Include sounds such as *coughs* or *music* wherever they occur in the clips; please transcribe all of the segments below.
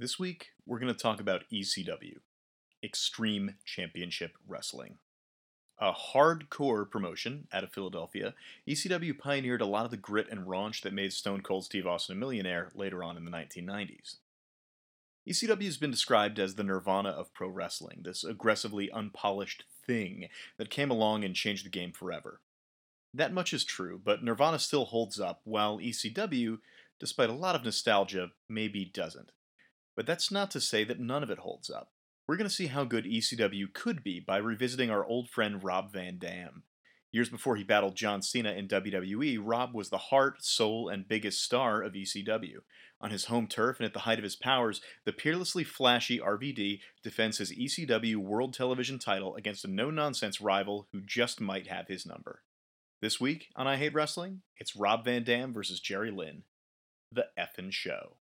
This week, we're going to talk about ECW, Extreme Championship Wrestling. A hardcore promotion out of Philadelphia, ECW pioneered a lot of the grit and raunch that made Stone Cold Steve Austin a millionaire later on in the 1990s. ECW has been described as the nirvana of pro wrestling, this aggressively unpolished thing that came along and changed the game forever. That much is true, but Nirvana still holds up, while ECW, despite a lot of nostalgia, maybe doesn't. But that's not to say that none of it holds up. We're going to see how good ECW could be by revisiting our old friend Rob Van Dam. Years before he battled John Cena in WWE, Rob was the heart, soul, and biggest star of ECW. On his home turf and at the height of his powers, the peerlessly flashy RVD defends his ECW World Television title against a no nonsense rival who just might have his number. This week on I Hate Wrestling, it's Rob Van Dam versus Jerry Lynn. The effin' show.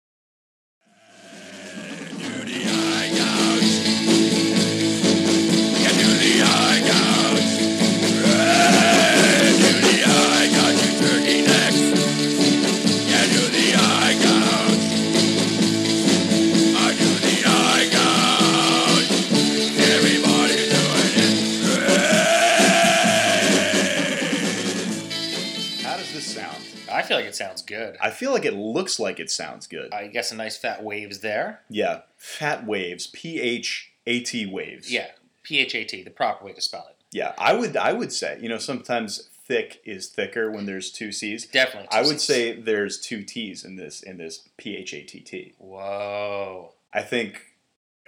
Feel like it sounds good. I feel like it looks like it sounds good. I guess a nice fat waves there. Yeah, fat waves, P H A T waves. Yeah, P H A T, the proper way to spell it. Yeah, I would I would say, you know, sometimes thick is thicker when there's two C's. Definitely. I would T's. say there's two T's in this in this P H A T T. Whoa. I think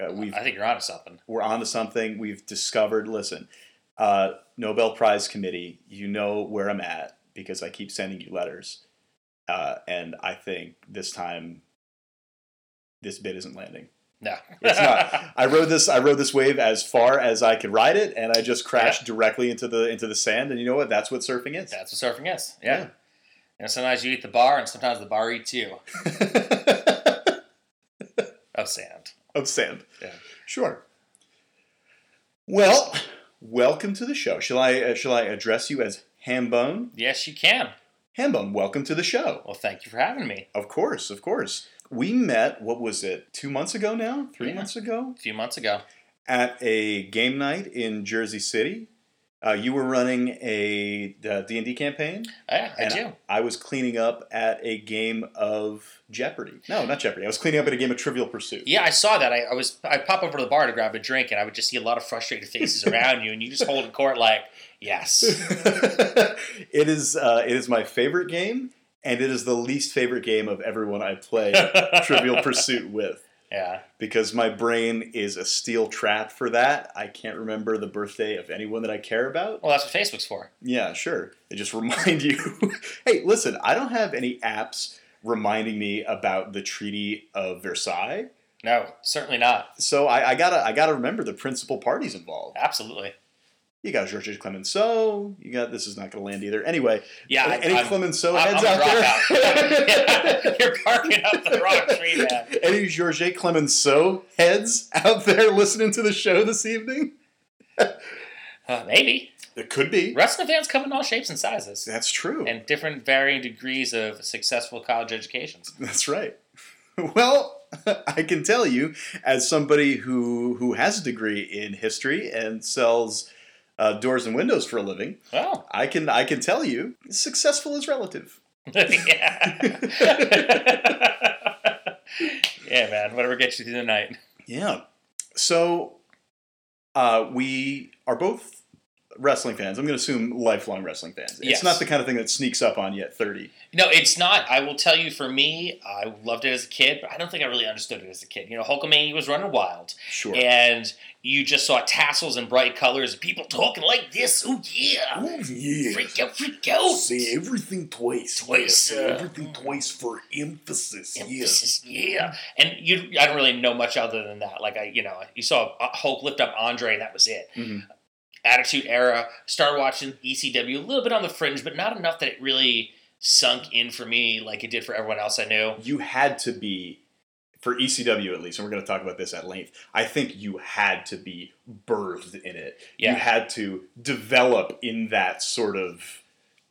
uh, we've I think you're onto something. we're onto something. We've discovered. Listen, uh, Nobel Prize committee, you know where I'm at because I keep sending you letters, uh, and I think this time this bit isn't landing. No, It's not. *laughs* I rode this. I rode this wave as far as I could ride it, and I just crashed directly into the into the sand. And you know what? That's what surfing is. That's what surfing is. Yeah. You know, sometimes you eat the bar, and sometimes the bar eats you. *laughs* Of sand. of sand. Yeah. Sure. Well, welcome to the show. Shall I uh, shall I address you as Hambone? Yes, you can. Hambone, welcome to the show. Well, thank you for having me. Of course, of course. We met. What was it? Two months ago now? Three Yeah. months ago? A few months ago. At a game night in Jersey City. Uh, you were running a D and D campaign. Yeah, I do. I was cleaning up at a game of Jeopardy. No, not Jeopardy. I was cleaning up at a game of Trivial Pursuit. Yeah, I saw that. I, I was I pop over to the bar to grab a drink, and I would just see a lot of frustrated faces *laughs* around you, and you just holding court like, yes. *laughs* it is. Uh, it is my favorite game, and it is the least favorite game of everyone I play *laughs* Trivial Pursuit with Yeah. because my brain is a steel trap for that. I can't remember the birthday of anyone that I care about. Well, that's what Facebook's for. Yeah, sure. They just *laughs* remind you. *laughs* hey, listen, I don't have any apps reminding me about the Treaty of Versailles. No, certainly not. So I, I gotta I gotta remember the principal parties involved. Absolutely. You got Georges Clemenceau. You got this is not gonna land either. Anyway, Yeah, any I'm- Clemenceau I'm- heads I'm out there? dropout. *laughs* You're barking up the wrong tree, man. any Georges Clemenceau heads out there listening to the show this evening? Uh, maybe. It could be. Wrestling fans come in all shapes and sizes, That's true. and different varying degrees of successful college educations. That's right. Well, *laughs* I can tell you, as somebody who who has a degree in history and sells uh, doors and windows for a living, Well, I can I can tell you, successful is relative. *laughs* yeah. *laughs* yeah, man. Whatever gets you through the night. Yeah. So, uh, we are both wrestling fans. I'm going to assume lifelong wrestling fans. It's Yes. not the kind of thing that sneaks up on you at 30. No, it's not. I will tell you, for me, I loved it as a kid, but I don't think I really understood it as a kid. You know, Hulkamania was running wild, Sure. and you just saw tassels and bright colors, people talking like this. Oh yeah, Oh yeah. freak out, freak out. Say everything twice. Twice, Say yeah. everything twice for emphasis. Emphasis, yeah. And you, I don't really know much other than that. Like I, you know, you saw uh, Hulk lift up Andre, and that was it. Mhm. Attitude Era. Started watching ECW a little bit on the fringe, but not enough that it really sunk in for me like it did for everyone else I knew. You had to be, for ECW at least, and we're going to talk about this at length. I think you had to be birthed in it. Yeah. You had to develop in that sort of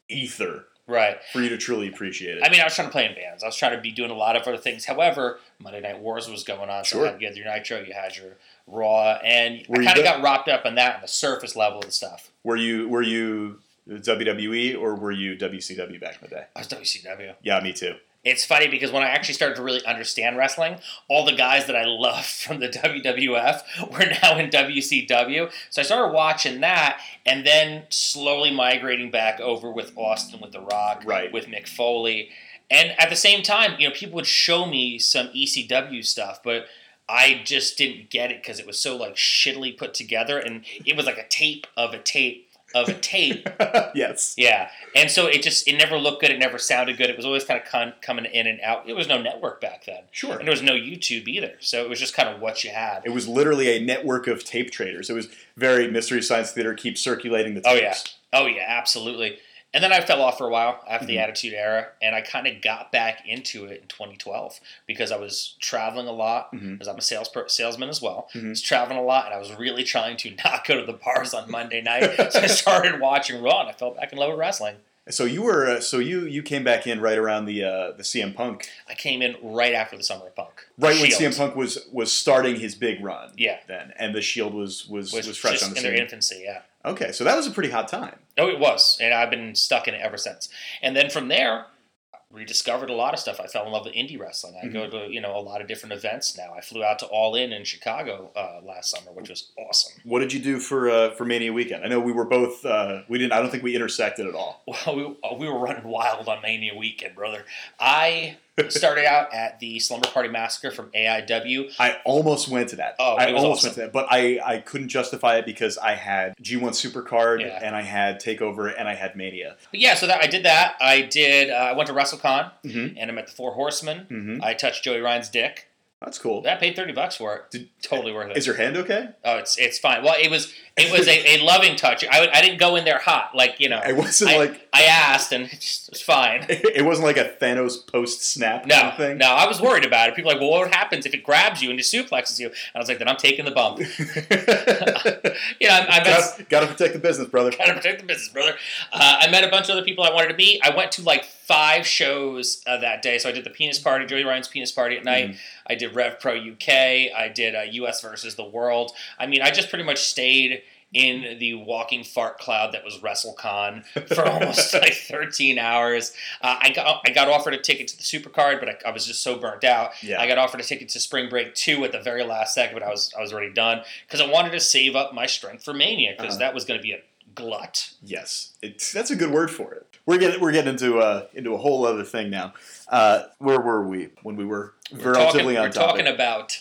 ether Right. for you to truly appreciate it. I mean, I was trying to play in bands. I was trying to be doing a lot of other things. However, Monday Night Wars was going on. So Sure. you had, you had your Nitro, you had your Raw, and Were I kind of got wrapped up in that on the surface level of the stuff. were you were you WWE or were you WCW back in the day? I was WCW. Yeah, me too. It's funny because when I actually started to really understand wrestling, all the guys that I loved *laughs* from the WWF were now in WCW. So I started watching that and then slowly migrating back over with Austin with The Rock, Right. with Mick Foley. And at the same time, you know, people would show me some ECW stuff, but I just didn't get it because it was so like shittily put together and it was like a tape of a tape of a tape *laughs* yes. yeah, and so it just it never looked good. It never sounded good. It was always kind of con- coming in and out. It was no network back then, Sure. and there was no YouTube either. So it was just kind of what you had. It was literally a network of tape traders. It was very Mystery Science Theater keep circulating the oh, tapes. Oh, yeah. Oh yeah, absolutely. And then I fell off for a while after the Mhm. Attitude Era, and I kind of got back into it in 2012 because I was traveling a lot. Mhm. I'm a sales per- salesman as well. Mhm. I was traveling a lot, and I was really trying to *laughs* not go to the bars on Monday night. so I started watching Raw, and I fell back in love with wrestling. So you were uh, so you you came back in right around the uh, the CM Punk I came in right after the Summer of Punk. right when Shield. CM Punk was was starting his big run. Yeah. Then and the Shield was was was, was, fresh on the in their scene. infancy, yeah. Okay, so that was a pretty hot time. Oh, it was, and I've been stuck in it ever since. And then from there, I rediscovered a lot of stuff. I fell in love with indie wrestling. I go Mm-hmm. to you know a lot of different events now. I flew out to All In in Chicago uh, last summer, which was awesome. What did you do for uh, for Mania weekend? I know we were both uh, we didn't. I don't think we intersected at all. *laughs* Well, we, we were running wild on Mania weekend, brother. I started out at the Slumber Party Massacre from AIW. I almost went to that. Oh, I almost awesome. went to that, but I, I couldn't justify it because I had G1 Supercard Yeah. and I had Takeover and I had Mania. But yeah, so that I did that. I did. Uh, I went to WrestleCon Mm-hmm. and I met the Four Horsemen. Mm-hmm. I touched Joey Ryan's dick. That's cool. I paid thirty bucks for it. Did- totally worth it. Is your hand okay? Oh, it's it's fine. Well, it was it was a, a *laughs* loving touch. I, I didn't go in there hot, like you know. It wasn't I, like I asked, and *laughs* it just was fine. *laughs* it wasn't like a Thanos post snap No, kind of thing. no, I was worried about it. People were like, well, what happens if it grabs you and it suplexes you? And I was like, then I'm taking the bump. You know, I, I met Got, got to protect the business, brother. Gotta protect the business, brother. Uh, I met a bunch of other people I wanted to meet. I went to like five shows uh, that day. So I did the penis party, Joey Ryan's penis party at night. Mm-hmm. I did Rev Pro UK. I did uh, US versus the World. I mean, I just pretty much stayed in the walking fart cloud that was WrestleCon for *laughs* almost like 13 hours. Uh, I got I got offered a ticket to the Supercard, but I, I was just so burnt out. Yeah. I got offered a ticket to Spring Break 2 at the very last second, but I was I was already done because I wanted to save up my strength for Mania because Uh-huh. that was going to be a glut. Yes, it's that's a good word for it. We're getting we're getting into uh into a whole other thing now. Uh, where were we when we were We're talking, relatively we're topic? talking about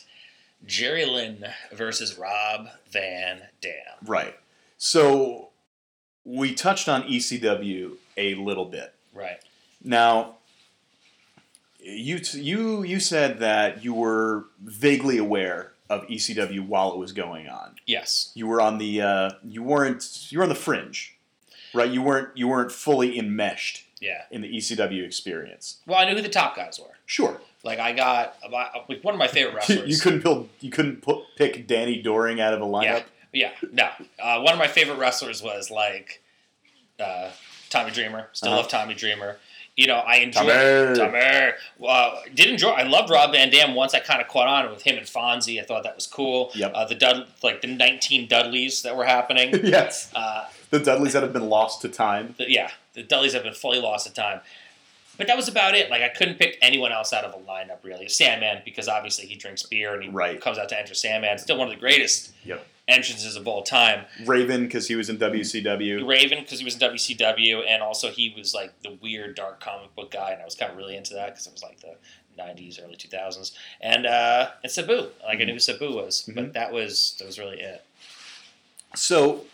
Jerry Lynn versus Rob Van Dam. right. So we touched on ECW a little bit. Right. Now, you you you said that you were vaguely aware of ECW while it was going on. Yes. You were on the uh, you weren't you were on the fringe, right? You weren't you weren't fully enmeshed Yeah. in the ECW experience. Well, I knew who the top guys were. Sure, Like I got about, like one of my favorite *laughs* wrestlers. you couldn't pull, you couldn't put, pick Danny Doring out of a lineup. Yeah. yeah No. Uh, one of my favorite wrestlers was like uh, Tommy Dreamer. Still Uh-huh. love Tommy Dreamer. You know, I enjoyed Tommy. Tommy. Uh, did enjoy. I loved Rob Van Dam. Once I kind of caught on with him and Fonzie. I thought that was cool. Yep. Uh, the Dud, like the 19 Dudleys that were happening. *laughs* yes, Uh, the Dudleys that have been lost to time. the, yeah, the Dudleys have been fully lost to time. But that was about it. Like I couldn't pick anyone else out of a lineup really. Sandman because obviously he drinks beer and he Right. comes out to enter Sandman. Still one of the greatest Yep. entrances of all time. Raven because he was in WCW. Raven because he was in WCW and also he was like the weird dark comic book guy and I was kind of really into that because it was like the 90s early 2000s and uh and Sabu like I knew who Sabu was Mhm. but that was that was really it So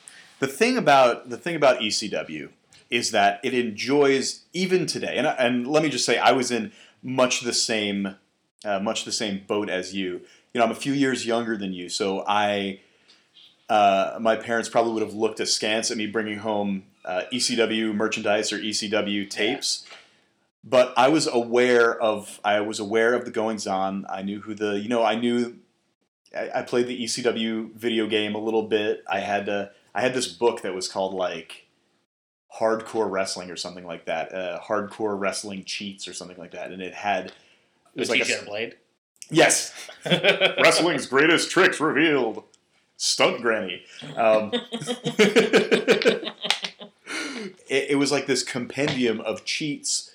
the thing about the thing about ECW is that it enjoys even today, and and let me just say I was in much the same uh, much the same boat as you. You know, I'm a few years younger than you, so I uh, my parents probably would have looked askance at me bringing home uh, ECW merchandise or ECW tapes. But I was aware of I was aware of the goings on. I knew who the you know I knew I, I played the ECW video game a little bit. I had uh, I had this book that was called like hardcore wrestling or something like that. Uh, hardcore wrestling cheats or something like that, and it had it Was was like a, a blade? yes, *laughs* wrestling's greatest tricks revealed. Stunt Granny. Um, *laughs* it, it was like this compendium of cheats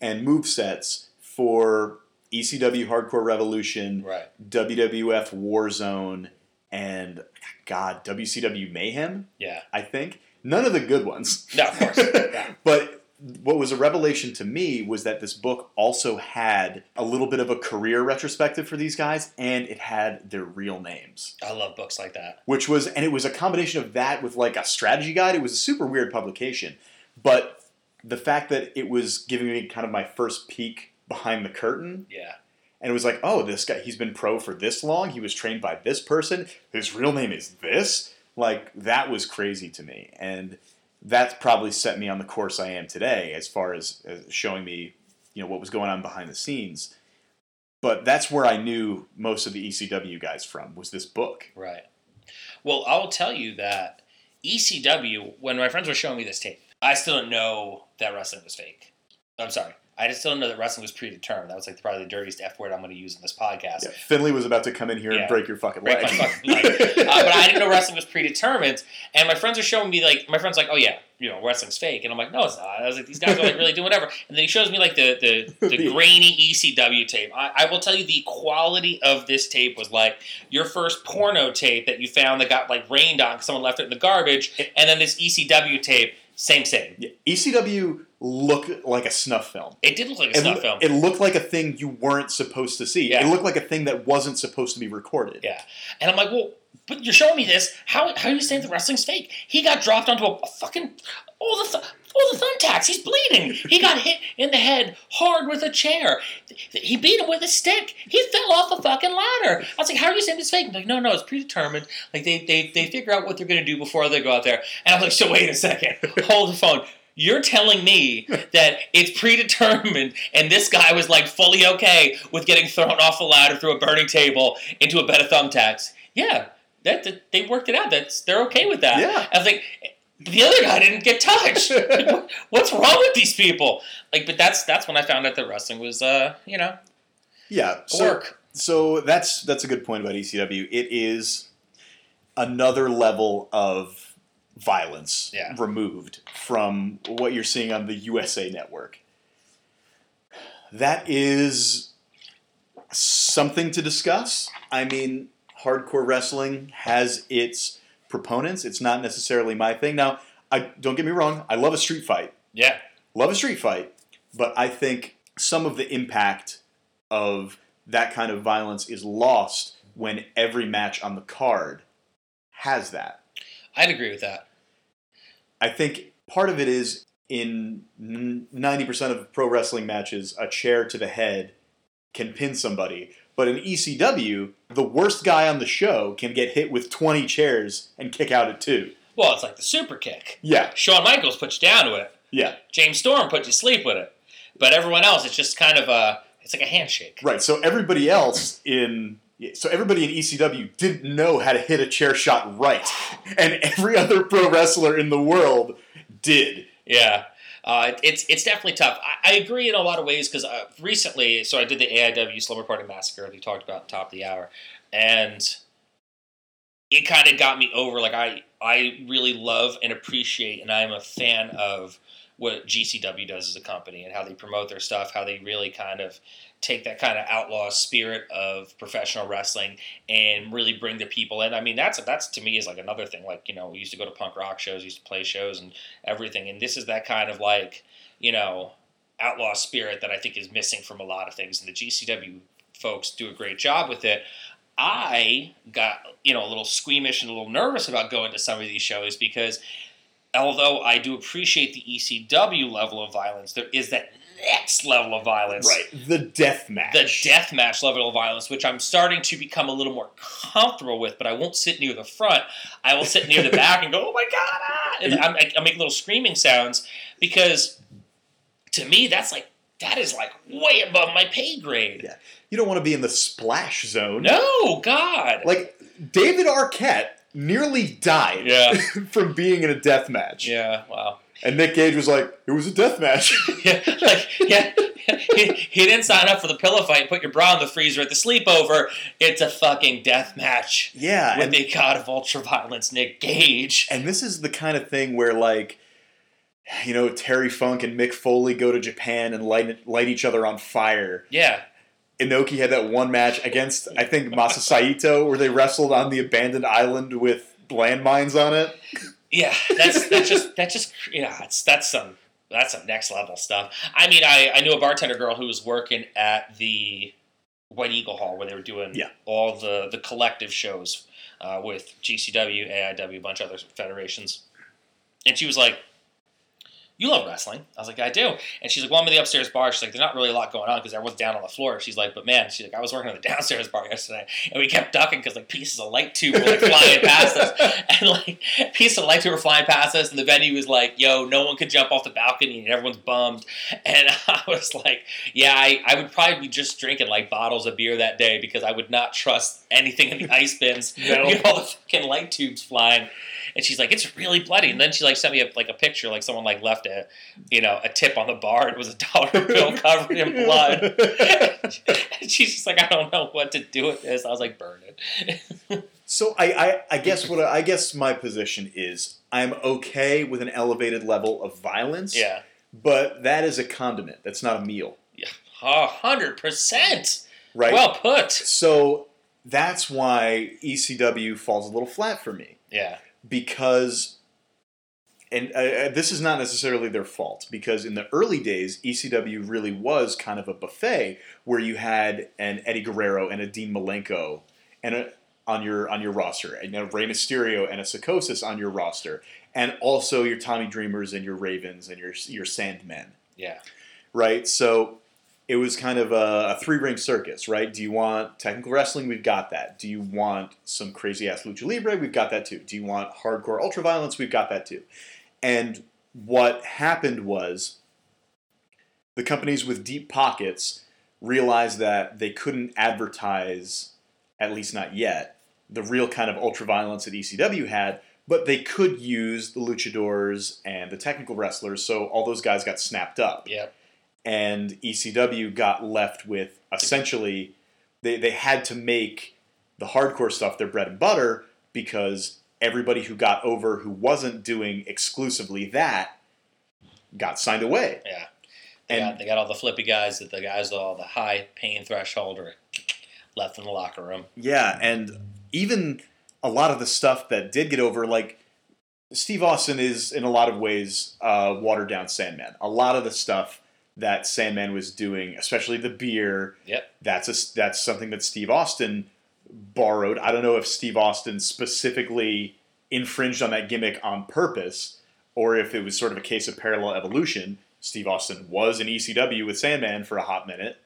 and move sets for ECW Hardcore Revolution, right. WWF Warzone, and God, WCW Mayhem, Yeah. I think. None of the good ones. No, of course. *laughs* Yeah. but what was a revelation to me was that this book also had a little bit of a career retrospective for these guys, and it had their real names. I love books like that. Which was, and it was a combination of that with like a strategy guide. It was a super weird publication. But the fact that it was giving me kind of my first peek behind the curtain Yeah. And it was like, oh, this guy, he's been pro for this long. He was trained by this person. His real name is this. Like, that was crazy to me. And that's probably set me on the course I am today as far as, as showing me, you know, what was going on behind the scenes. But that's where I knew most of the ECW guys from, was this book. Right. Well, I will tell you that ECW, when my friends were showing me this tape, I still didn't know that wrestling was fake. I'm sorry. I just still didn't know that wrestling was predetermined. That was like probably the dirtiest F word I'm going to use in this podcast. Yeah, Finlay was about to come in here Yeah. and break your fucking Break leg. fucking leg. *laughs* uh, but I didn't know wrestling was predetermined. And my friends are showing me like my friends like, oh yeah, you know, wrestling's fake. And I'm like, no, it's not. I was like, these guys are like really doing whatever. And then he shows me like the the, the *laughs* The- grainy ECW tape. I, I will tell you the quality of this tape was like your first porno tape that you found that got like rained on because someone left it in the garbage, and then this ECW tape, same same. Yeah, ECW looked like a snuff film. It did look like a It, snuff loo- film. it looked like a thing you weren't supposed to see. Yeah. It looked like a thing that wasn't supposed to be recorded. Yeah. And I'm like, well, but you're showing me this. How how are you saying the wrestling's fake? He got dropped onto a, a fucking all the th- all the thumbtacks. He's bleeding. He got hit in the head hard with a chair. He beat him with a stick. He fell off a fucking ladder. I was like, how are you saying it's fake? I'm like, no, no, it's predetermined. Like they they they figure out what they're gonna do before they go out there. And I'm like, so wait a second, hold the phone. You're telling me that it's predetermined and this guy was like fully okay with getting thrown off a ladder through a burning table into a bed of thumbtacks. Yeah, that, that- they worked it out. That's they're okay with that. Yeah. I was like, the other guy didn't get touched. Like, *laughs* What's wrong with these people? Like, but that's that's when I found out that wrestling was, uh, you know, Yeah. So, work. so that's that's a good point about ECW. It is another level of violence Yeah. removed from what you're seeing on the USA network. That is something to discuss. I mean, hardcore wrestling has its proponents. It's not necessarily my thing. Now, I don't get me wrong, I love a street fight. Yeah, love a street fight, but I think some of the impact of that kind of violence is lost when every match on the card has that. I'd agree with that. I think part of it is in 90% of pro wrestling matches, a chair to the head can pin somebody. But in ECW, the worst guy on the show can get hit with 20 chairs and kick out at two. Well, it's like the super kick. Yeah, Shawn Michaels puts you down with it. yeah, James Storm puts you to sleep with it. But everyone else, it's just kind of a, it's like a handshake. right. So everybody else in so everybody in ECW didn't know how to hit a chair shot right, and every other pro wrestler in the world did. Yeah. Uh, it's it's definitely tough. I, I agree in a lot of ways because uh, recently, so I did the AIW Slumber Party Massacre that we talked about top of the hour, and it kind of got me over. Like I I really love and appreciate, and I'm a fan of what GCW does as a company and how they promote their stuff, how they really kind of take that kind of outlaw spirit of professional wrestling and really bring the people in. I mean, that's that's to me is like another thing. Like you know, we used to go to punk rock shows, used to play shows, and everything. And this is that kind of like you know outlaw spirit that I think is missing from a lot of things. And the GCW folks do a great job with it. I got you know a little squeamish and a little nervous about going to some of these shows because although I do appreciate the ECW level of violence, there is that next level of violence. Right, the death match. The death match level of violence, which I'm starting to become a little more comfortable with, but I won't sit near the front. I will sit near the back and go, "Oh my god!" Ah! And I'm, I, make little screaming sounds because, to me, that's like that is like way above my pay grade. Yeah. You don't want to be in the splash zone. No, God. Like David Arquette nearly died Yeah. *laughs* from being in a death match. yeah. Wow. And Nick Gage was like, "It was a death match." *laughs* yeah, like, yeah. He, he didn't sign up for the pillow fight and put your bra in the freezer at the sleepover. It's a fucking death match yeah, with and, the god of ultraviolence, Nick Gage. and this is the kind of thing where like. You know, Terry Funk and Mick Foley go to Japan and light light each other on fire. Yeah, Inoki had that one match against I think Masa Saito where they wrestled on the abandoned island with landmines on it. yeah. That's that's just that just yeah. It's that's some that's some next level stuff. I mean, I I knew a bartender girl who was working at the White Eagle Hall where they were doing Yeah. all the the collective shows uh, with GCW, AIW, a bunch of other federations, and she was like. You love wrestling. I was like, I do. And she's like, well, I'm in the upstairs bar. She's like, there's not really a lot going on because everyone's down on the floor. She's like, but man, she's like, I was working on the *laughs* downstairs bar yesterday, and we kept ducking because like pieces of light tube were like flying past us, *laughs* and like pieces of light tube were flying past us, and the venue was like, yo, no one could jump off the balcony, and everyone's bummed. And *laughs* I was like, yeah, I, I would probably be just drinking like bottles of beer that day because I would not trust anything in the ice bins. No. You know, all the fucking light tubes flying. And she's like, it's really bloody. And then she like sent me a, like a picture, like someone like left a, you know, a tip on the bar. It was a dollar *laughs* bill covered in blood. *laughs* *laughs* she's just like, I don't know what to do with this. I was like, burn it. So I, I, I guess what I, I guess my position is I'm okay with an elevated level of violence. yeah, But that is a condiment. That's not a meal, a hundred percent. right? Well put. so that's why ECW falls a little flat for me Yeah, because, and uh, uh, this is not necessarily their fault because in the early days ECW really was kind of a buffet where you had an Eddie Guerrero and a Dean Malenko and a, on your on your roster, and a Rey Mysterio and a Psychosis on your roster, and also your Tommy Dreamers and your Ravens and your your Sandmen yeah, right? So it was kind of a, a three ring circus, right? Do you want technical wrestling? We've got that. Do you want some crazy ass lucha libre? We've got that too. Do you want hardcore ultra violence? We've got that too. And what happened was the companies with deep pockets realized that they couldn't advertise, at least not yet, the real kind of ultra violence that ECW had, but they could use the luchadors and the technical wrestlers, so all those guys got snapped up. yeah, And ECW got left with essentially, they, they had to make the hardcore stuff their bread and butter because everybody who got over who wasn't doing exclusively that got signed away. yeah. They, And- got, they got all the flippy guys that the guys with all the high pain threshold are left in the locker room. Yeah, and even a lot of the stuff that did get over, like Steve Austin is in a lot of ways uh, watered down Sandman. A lot of the stuff that Sandman was doing, especially the beer, Yep. that's a, that's something that Steve Austin borrowed. I don't know if Steve Austin specifically infringed on that gimmick on purpose, or if it was sort of a case of parallel evolution. Steve Austin was in ECW with Sandman for a hot minute,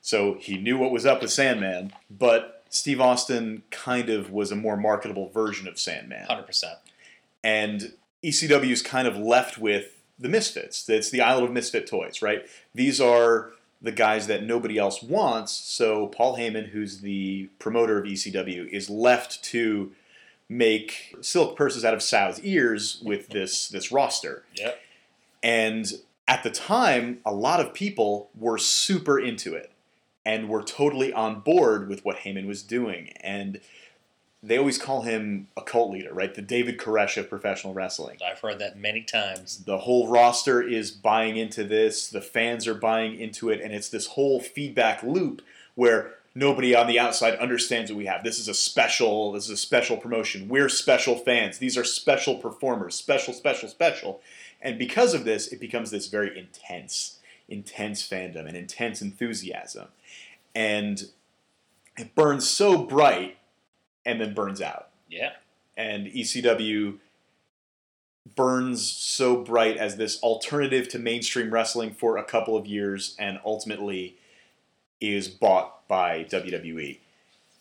so he knew what was up with Sandman. But Steve Austin kind of was a more marketable version of Sandman Hundred percent. and ECW is kind of left with the misfits. It's the Isle of Misfit Toys, right? These are the guys that nobody else wants. So Paul Heyman, who's the promoter of ECW, is left to make silk purses out of sow's ears with this this roster. Yep. And at the time, a lot of people were super into it and were totally on board with what Heyman was doing. And they always call him a cult leader, right? The David Koresh of professional wrestling. I've heard that many times. The whole roster is buying into this, the fans are buying into it, and it's this whole feedback loop where nobody on the outside understands what we have. This is a special, this is a special promotion. We're special fans. These are special performers, special, special, special. And because of this, it becomes this very intense, intense fandom and intense enthusiasm. And it burns so bright and then burns out Yeah. and ECW burns so bright as this alternative to mainstream wrestling for a couple of years and ultimately is bought by WWE.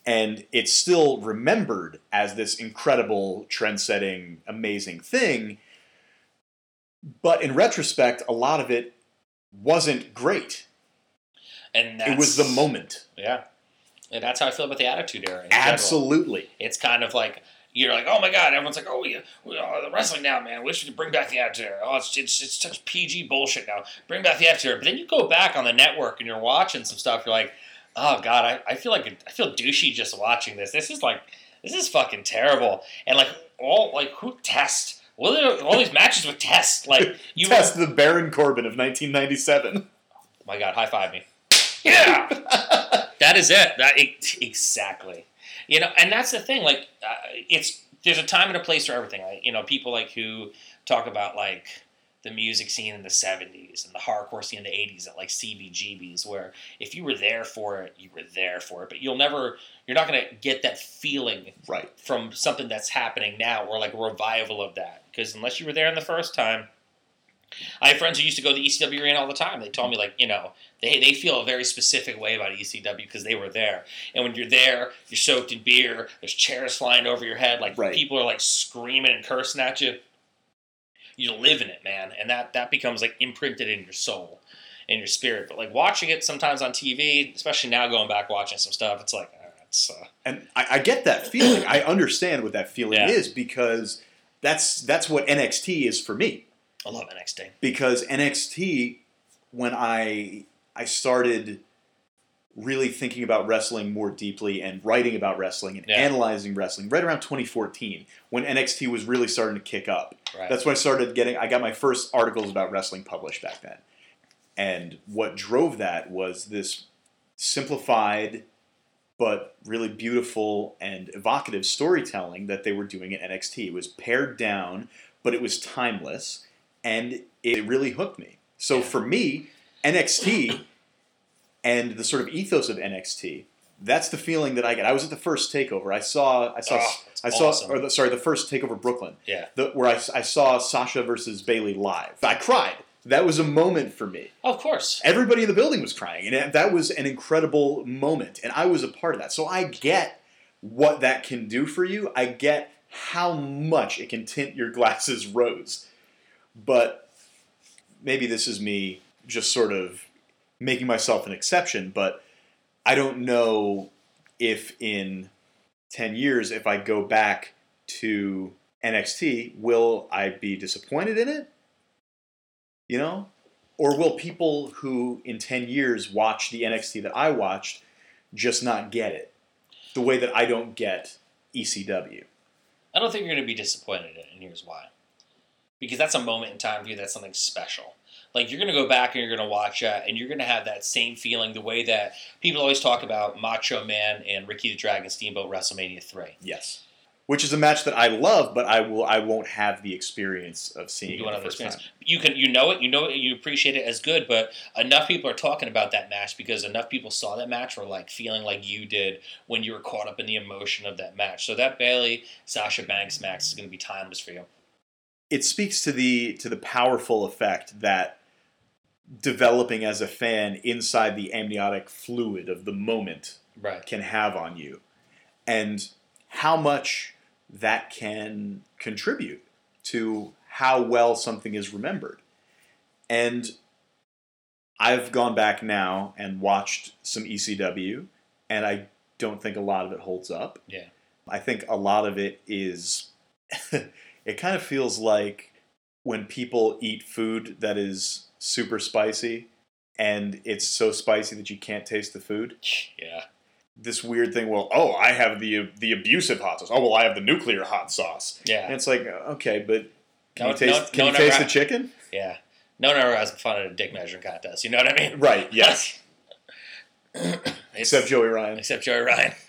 And it's still remembered as this incredible, trend setting, amazing thing. But in retrospect, a lot of it wasn't great. And that's, It was the moment. Yeah. And that's how I feel about the Attitude Era. in general. Absolutely. It's kind of like you're like, oh my god, everyone's like, oh yeah, we are the wrestling now, man. Wish we should bring back the attitude. Era. Oh, it's, it's it's such PG bullshit now. Bring back the attitude. Era. But then you go back on the network and you're watching some stuff. You're like, oh god, I, I feel like I feel douchey just watching this. This is like this is fucking terrible. And like all like who test. What are all these matches with Test? Like *laughs* you Test the Baron Corbin of 1997. Oh my god, high five me. Yeah, that is it. That exactly. You know, and that's the thing. Like, uh, it's there's a time and a place for everything. Like, you know, people like who talk about like the music scene in the 70s and the hardcore scene in the 80s at like CBGBs where if you were there for it you were there for it but you'll never you're not going to get that feeling right from something that's happening now or like a revival of that because unless you were there in the first time I have friends who used to go to ECW arena all the time. They told me like, you know, they, they feel a very specific way about ECW because they were there. And when you're there, you're soaked in beer. There's chairs flying over your head. Like Right. people are like screaming and cursing at you. You live in it, man, and that that becomes like imprinted in your soul, in your spirit. But like watching it sometimes on TV, especially now going back watching some stuff, it's like uh, it's uh, And I, I get that feeling. I understand what that feeling Yeah. is because that's that's what NXT is for me. I love NXT. because NXT when I I started really thinking about wrestling more deeply and writing about wrestling and Yeah. analyzing wrestling right around 2014 when NXT was really starting to kick up. Right. That's when I started getting I got my first articles about wrestling published back then. And what drove that was this simplified but really beautiful and evocative storytelling that they were doing at NXT. It was pared down, but it was timeless, and it really hooked me. So Yeah. for me, NXT *coughs* and the sort of ethos of NXT, that's the feeling that I get. I was at the first takeover. I saw, I saw, Oh, I saw, awesome. or the, sorry, the first takeover Brooklyn, yeah. the, where I, I saw Sasha versus Bailey live. I cried. That was a moment for me of course. everybody in the building was crying and that was an incredible moment and i was a part of that so i get what that can do for you i get how much it can tint your glasses rose but maybe this is me just sort of making myself an exception but i don't know if in 10 years if i go back to nxt will i be disappointed in it you know or will people who in 10 years watch the NXT that I watched just not get it the way that I don't get ECW? I don't think you're going to be disappointed in it, and here's why. Because that's a moment in time for you that's something special. Like, you're going to go back and you're going to watch that, and you're going to have that same feeling the way that people always talk about Macho Man and Ricky the Dragon Steamboat WrestleMania 3. Yes. Which is a match that I love, but I will I won't have the experience of seeing You it the first experience. time. You can, you know it, you know it, you appreciate it as good, but enough people are talking about that match because enough people saw that match or like feeling like you did when you were caught up in the emotion of that match. So that Bailey Sasha Banks match is going to be timeless for you. It speaks to the to the powerful effect that developing as a fan inside the amniotic fluid of the moment Right. can have on you and how much that can contribute to how well something is remembered. And I've gone back now and watched some ECW, and I don't think a lot of it holds up. Yeah. I think a lot of it is, *laughs* it kind of feels like when people eat food that is super spicy and it's so spicy that you can't taste the food Yeah. this weird thing. Well, oh, I have the the abusive hot sauce. Oh, well, I have the nuclear hot sauce. And Yeah. it's like, uh, okay, but can No- you taste? no- can no you taste never- the chicken? Yeah. No one ever has fun at a dick measuring contest. You know what I mean? Right. *laughs* Yes. Except Joey Ryan. except Joey Ryan. *laughs*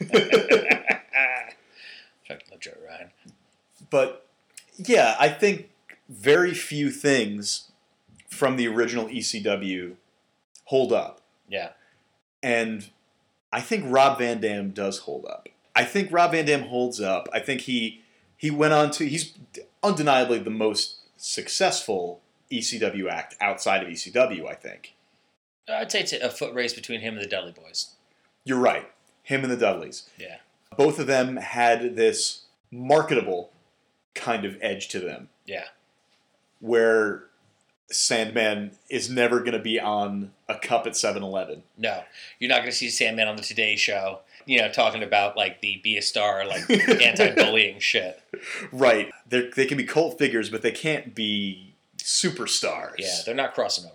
Fucking love Joey Ryan. But yeah, I think very few things from the original ECW hold up, Yeah. and I think Rob Van Dam does hold up. I think Rob Van Dam holds up. I think he he went on to he's undeniably the most successful ECW act outside of ECW. I think. I'd say it's a foot race between him and the Dudley Boys. You're right. Him and the Dudleys. Yeah. Both of them had this marketable kind of edge to them Yeah. where Sandman is never going to be on a cup at 7 Eleven. No, you're not going to see Sandman on the Today Show. you know, talking about like the be a star, like *laughs* anti-bullying shit. Right. They're, they can be cult figures, but they can't be superstars. Yeah, they're not crossing over.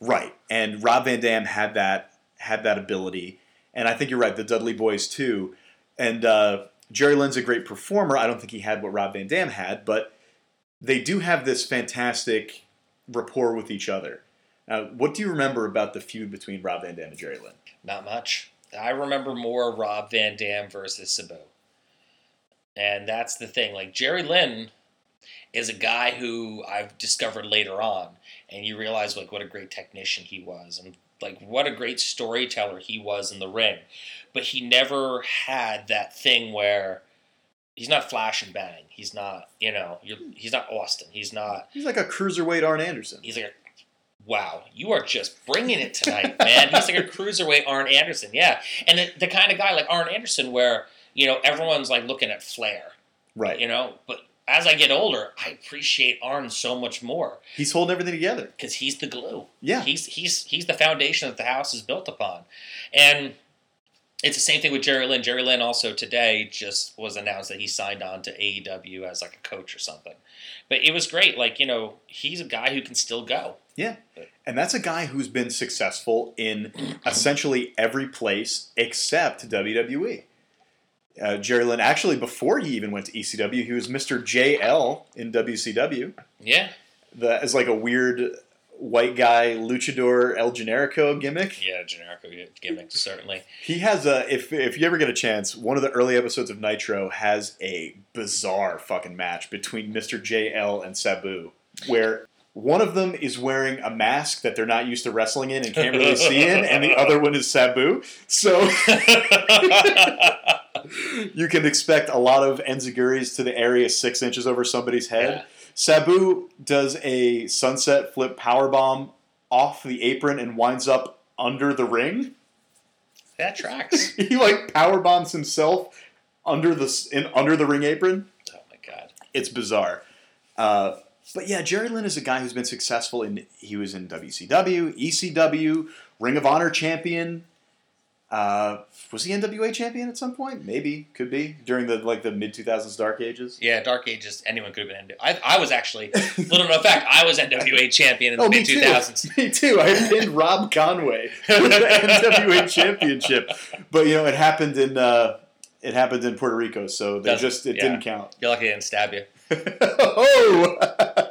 Right. And Rob Van Dam had that had that ability. And I think you're right, the Dudley Boys too. And uh, Jerry Lynn's a great performer. I don't think he had what Rob Van Dam had, but they do have this fantastic rapport with each other. Now, what do you remember about the feud between Rob Van Dam and Jerry Lynn? Not much. I remember more Rob Van Dam versus Sabu. And that's the thing. Like Jerry Lynn is a guy who I've discovered later on, and you realize like what a great technician he was, and like what a great storyteller he was in the ring. But he never had that thing where he's not flash and bang. He's not, you know, he's not Austin. He's not. He's like a cruiserweight Arn Anderson. He's like a wow, you are just bringing it tonight, man. He's like a cruiserweight Arn Anderson, yeah. And the, the kind of guy like Arn Anderson where, you know, everyone's like looking at Flair. Right. You know, but as I get older, I appreciate Arn so much more. He's holding everything together. Because he's the glue. Yeah. He's he's he's the foundation that the house is built upon. And it's the same thing with Jerry Lynn. Jerry Lynn also today just was announced that he signed on to AEW as like a coach or something. But it was great. Like, you know, he's a guy who can still go. Yeah. And that's a guy who's been successful in essentially every place except WWE. Uh, Jerry Lynn, actually, before he even went to ECW, he was Mr. JL in WCW. Yeah. The, as like a weird white guy luchador El Generico gimmick. Yeah, Generico gimmick certainly. He has a if if you ever get a chance, one of the early episodes of Nitro has a bizarre fucking match between Mr. JL and Sabu, where one of them is wearing a mask that they're not used to wrestling in and can't really see in, and the other one is Sabu. So *laughs* *laughs* *laughs* you can expect a lot of enziguris to the area six inches over somebody's head. Yeah. Sabu does a sunset flip power bomb off the apron and winds up under the ring. That tracks. *laughs* he like power bombs himself under the in under the ring apron. Oh my god, it's bizarre. Uh, but yeah, Jerry Lynn is a guy who's been successful in. He was in WCW, ECW, Ring of Honor champion. Uh, was he NWA champion at some point? Maybe, could be during the like the mid two thousands Dark Ages. Yeah, Dark Ages. Anyone could have been. NWA. I, I was actually little known fact. I was NWA *laughs* champion in the Oh, me mid two thousands. *laughs* Me too. I pinned Rob Conway with the *laughs* NWA championship, but you know it happened in uh, it happened in Puerto Rico, so they Doesn't- just it yeah. didn't count. You're lucky I didn't stab you. oh.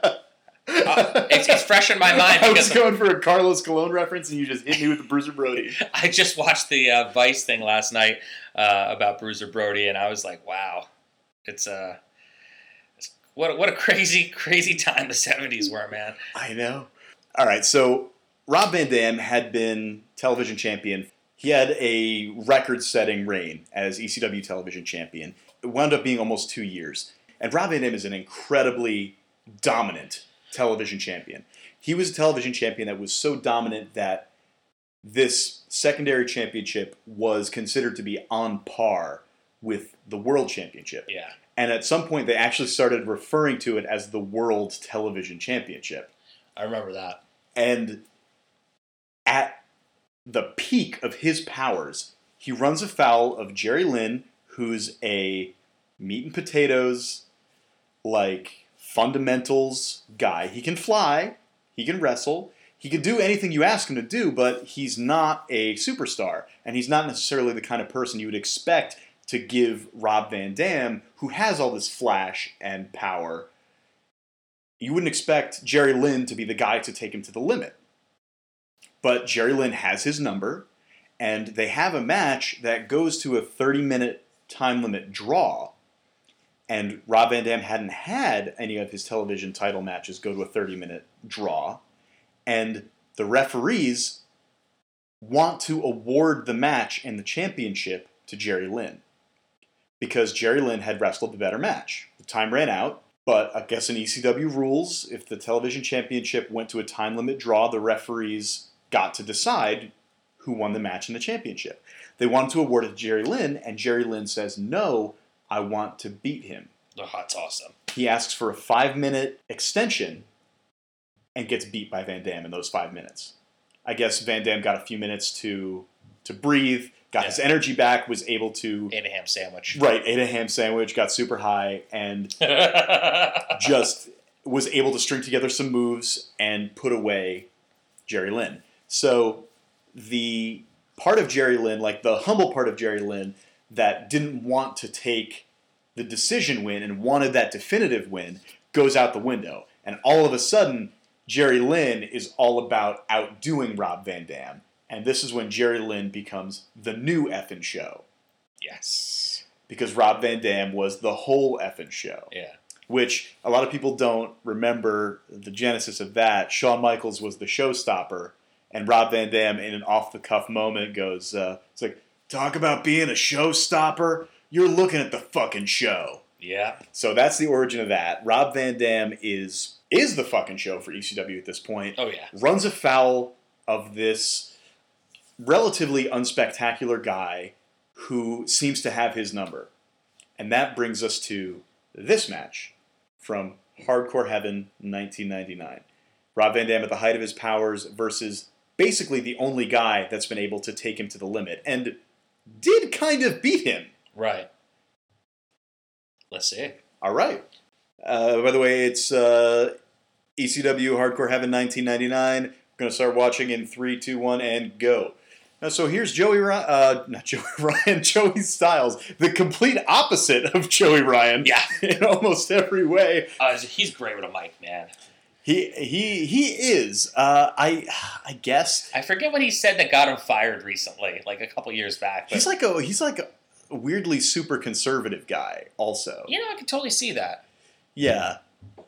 Uh, it's, it's fresh in my *laughs* mind I was going for a Carlos Colon reference, and you just hit me with the Bruiser Brody. *laughs* I just watched the uh, Vice thing last night uh, about Bruiser Brody, and I was like, wow, it's uh, what what a crazy crazy time the '70s were, man. I know. All right, so Rob Van Dam had been television champion. He had a record-setting reign as ECW television champion. It wound up being almost two years. And Rob Van Dam is an incredibly dominant television champion. He was a television champion that was so dominant that this secondary championship was considered to be on par with the world championship. Yeah, And at some point, they actually started referring to it as the World Television Championship. I remember that. And at the peak of his powers, he runs afoul of Jerry Lynn, who's a meat and potatoes, like fundamentals guy. He can fly, he can wrestle, he can do anything you ask him to do, but he's not a superstar. And he's not necessarily the kind of person you would expect to give Rob Van Dam, who has all this flash and power. You wouldn't expect Jerry Lynn to be the guy to take him to the limit. But Jerry Lynn has his number, and they have a match that goes to a 30 minute time limit draw. And Rob Van Dam hadn't had any of his television title matches go to a 30 minute draw. And the referees want to award the match and the championship to Jerry Lynn because Jerry Lynn had wrestled the better match. The time ran out, but I guess in ECW rules, if the television championship went to a time limit draw, the referees got to decide who won the match and the championship. They wanted to award it to Jerry Lynn, and Jerry Lynn says, No, I want to beat him. Oh, that's awesome. He asks for a five minute extension and gets beat by Van Dam in those five minutes. I guess Van Dam got a few minutes to to breathe, got his energy back, was able to Ate a ham sandwich. right ate a ham sandwich, got super high, and *laughs* just was able to string together some moves and put away Jerry Lynn. So the part of Jerry Lynn, like the humble part of Jerry Lynn, that didn't want to take the decision win and wanted that definitive win, goes out the window. And all of a sudden, Jerry Lynn is all about outdoing Rob Van Dam. And this is when Jerry Lynn becomes the new effing show. yes. Because Rob Van Dam was the whole effing show Yeah. which a lot of people don't remember the genesis of that. Shawn Michaels was the showstopper, and Rob Van Dam, in an off the cuff moment, goes, uh, "It's like talk about being a showstopper. You're looking at the fucking show." Yeah. So that's the origin of that. Rob Van Dam is is the fucking show for ECW at this point. Oh yeah. Runs afoul of this relatively unspectacular guy who seems to have his number, and that brings us to this match from Hardcore Heaven 1999. Rob Van Dam at the height of his powers versus basically the only guy that's been able to take him to the limit and did kind of beat him. Right. Let's see. All right. Uh, by the way, it's uh, ECW Hardcore Heaven 1999. We're going to start watching in three, two, one, and go. Now, so here's Joey Ryan, uh, not *laughs* Joey Ryan, Joey Styles, the complete opposite of Joey Ryan Yeah. *laughs* in almost every way. Uh, he's great with a mic, man. He he he is. Uh, I I guess I forget what he said that got him fired recently, like a couple years back. But, he's like a he's like a weirdly super conservative guy. Also, you know, I can totally see that. yeah,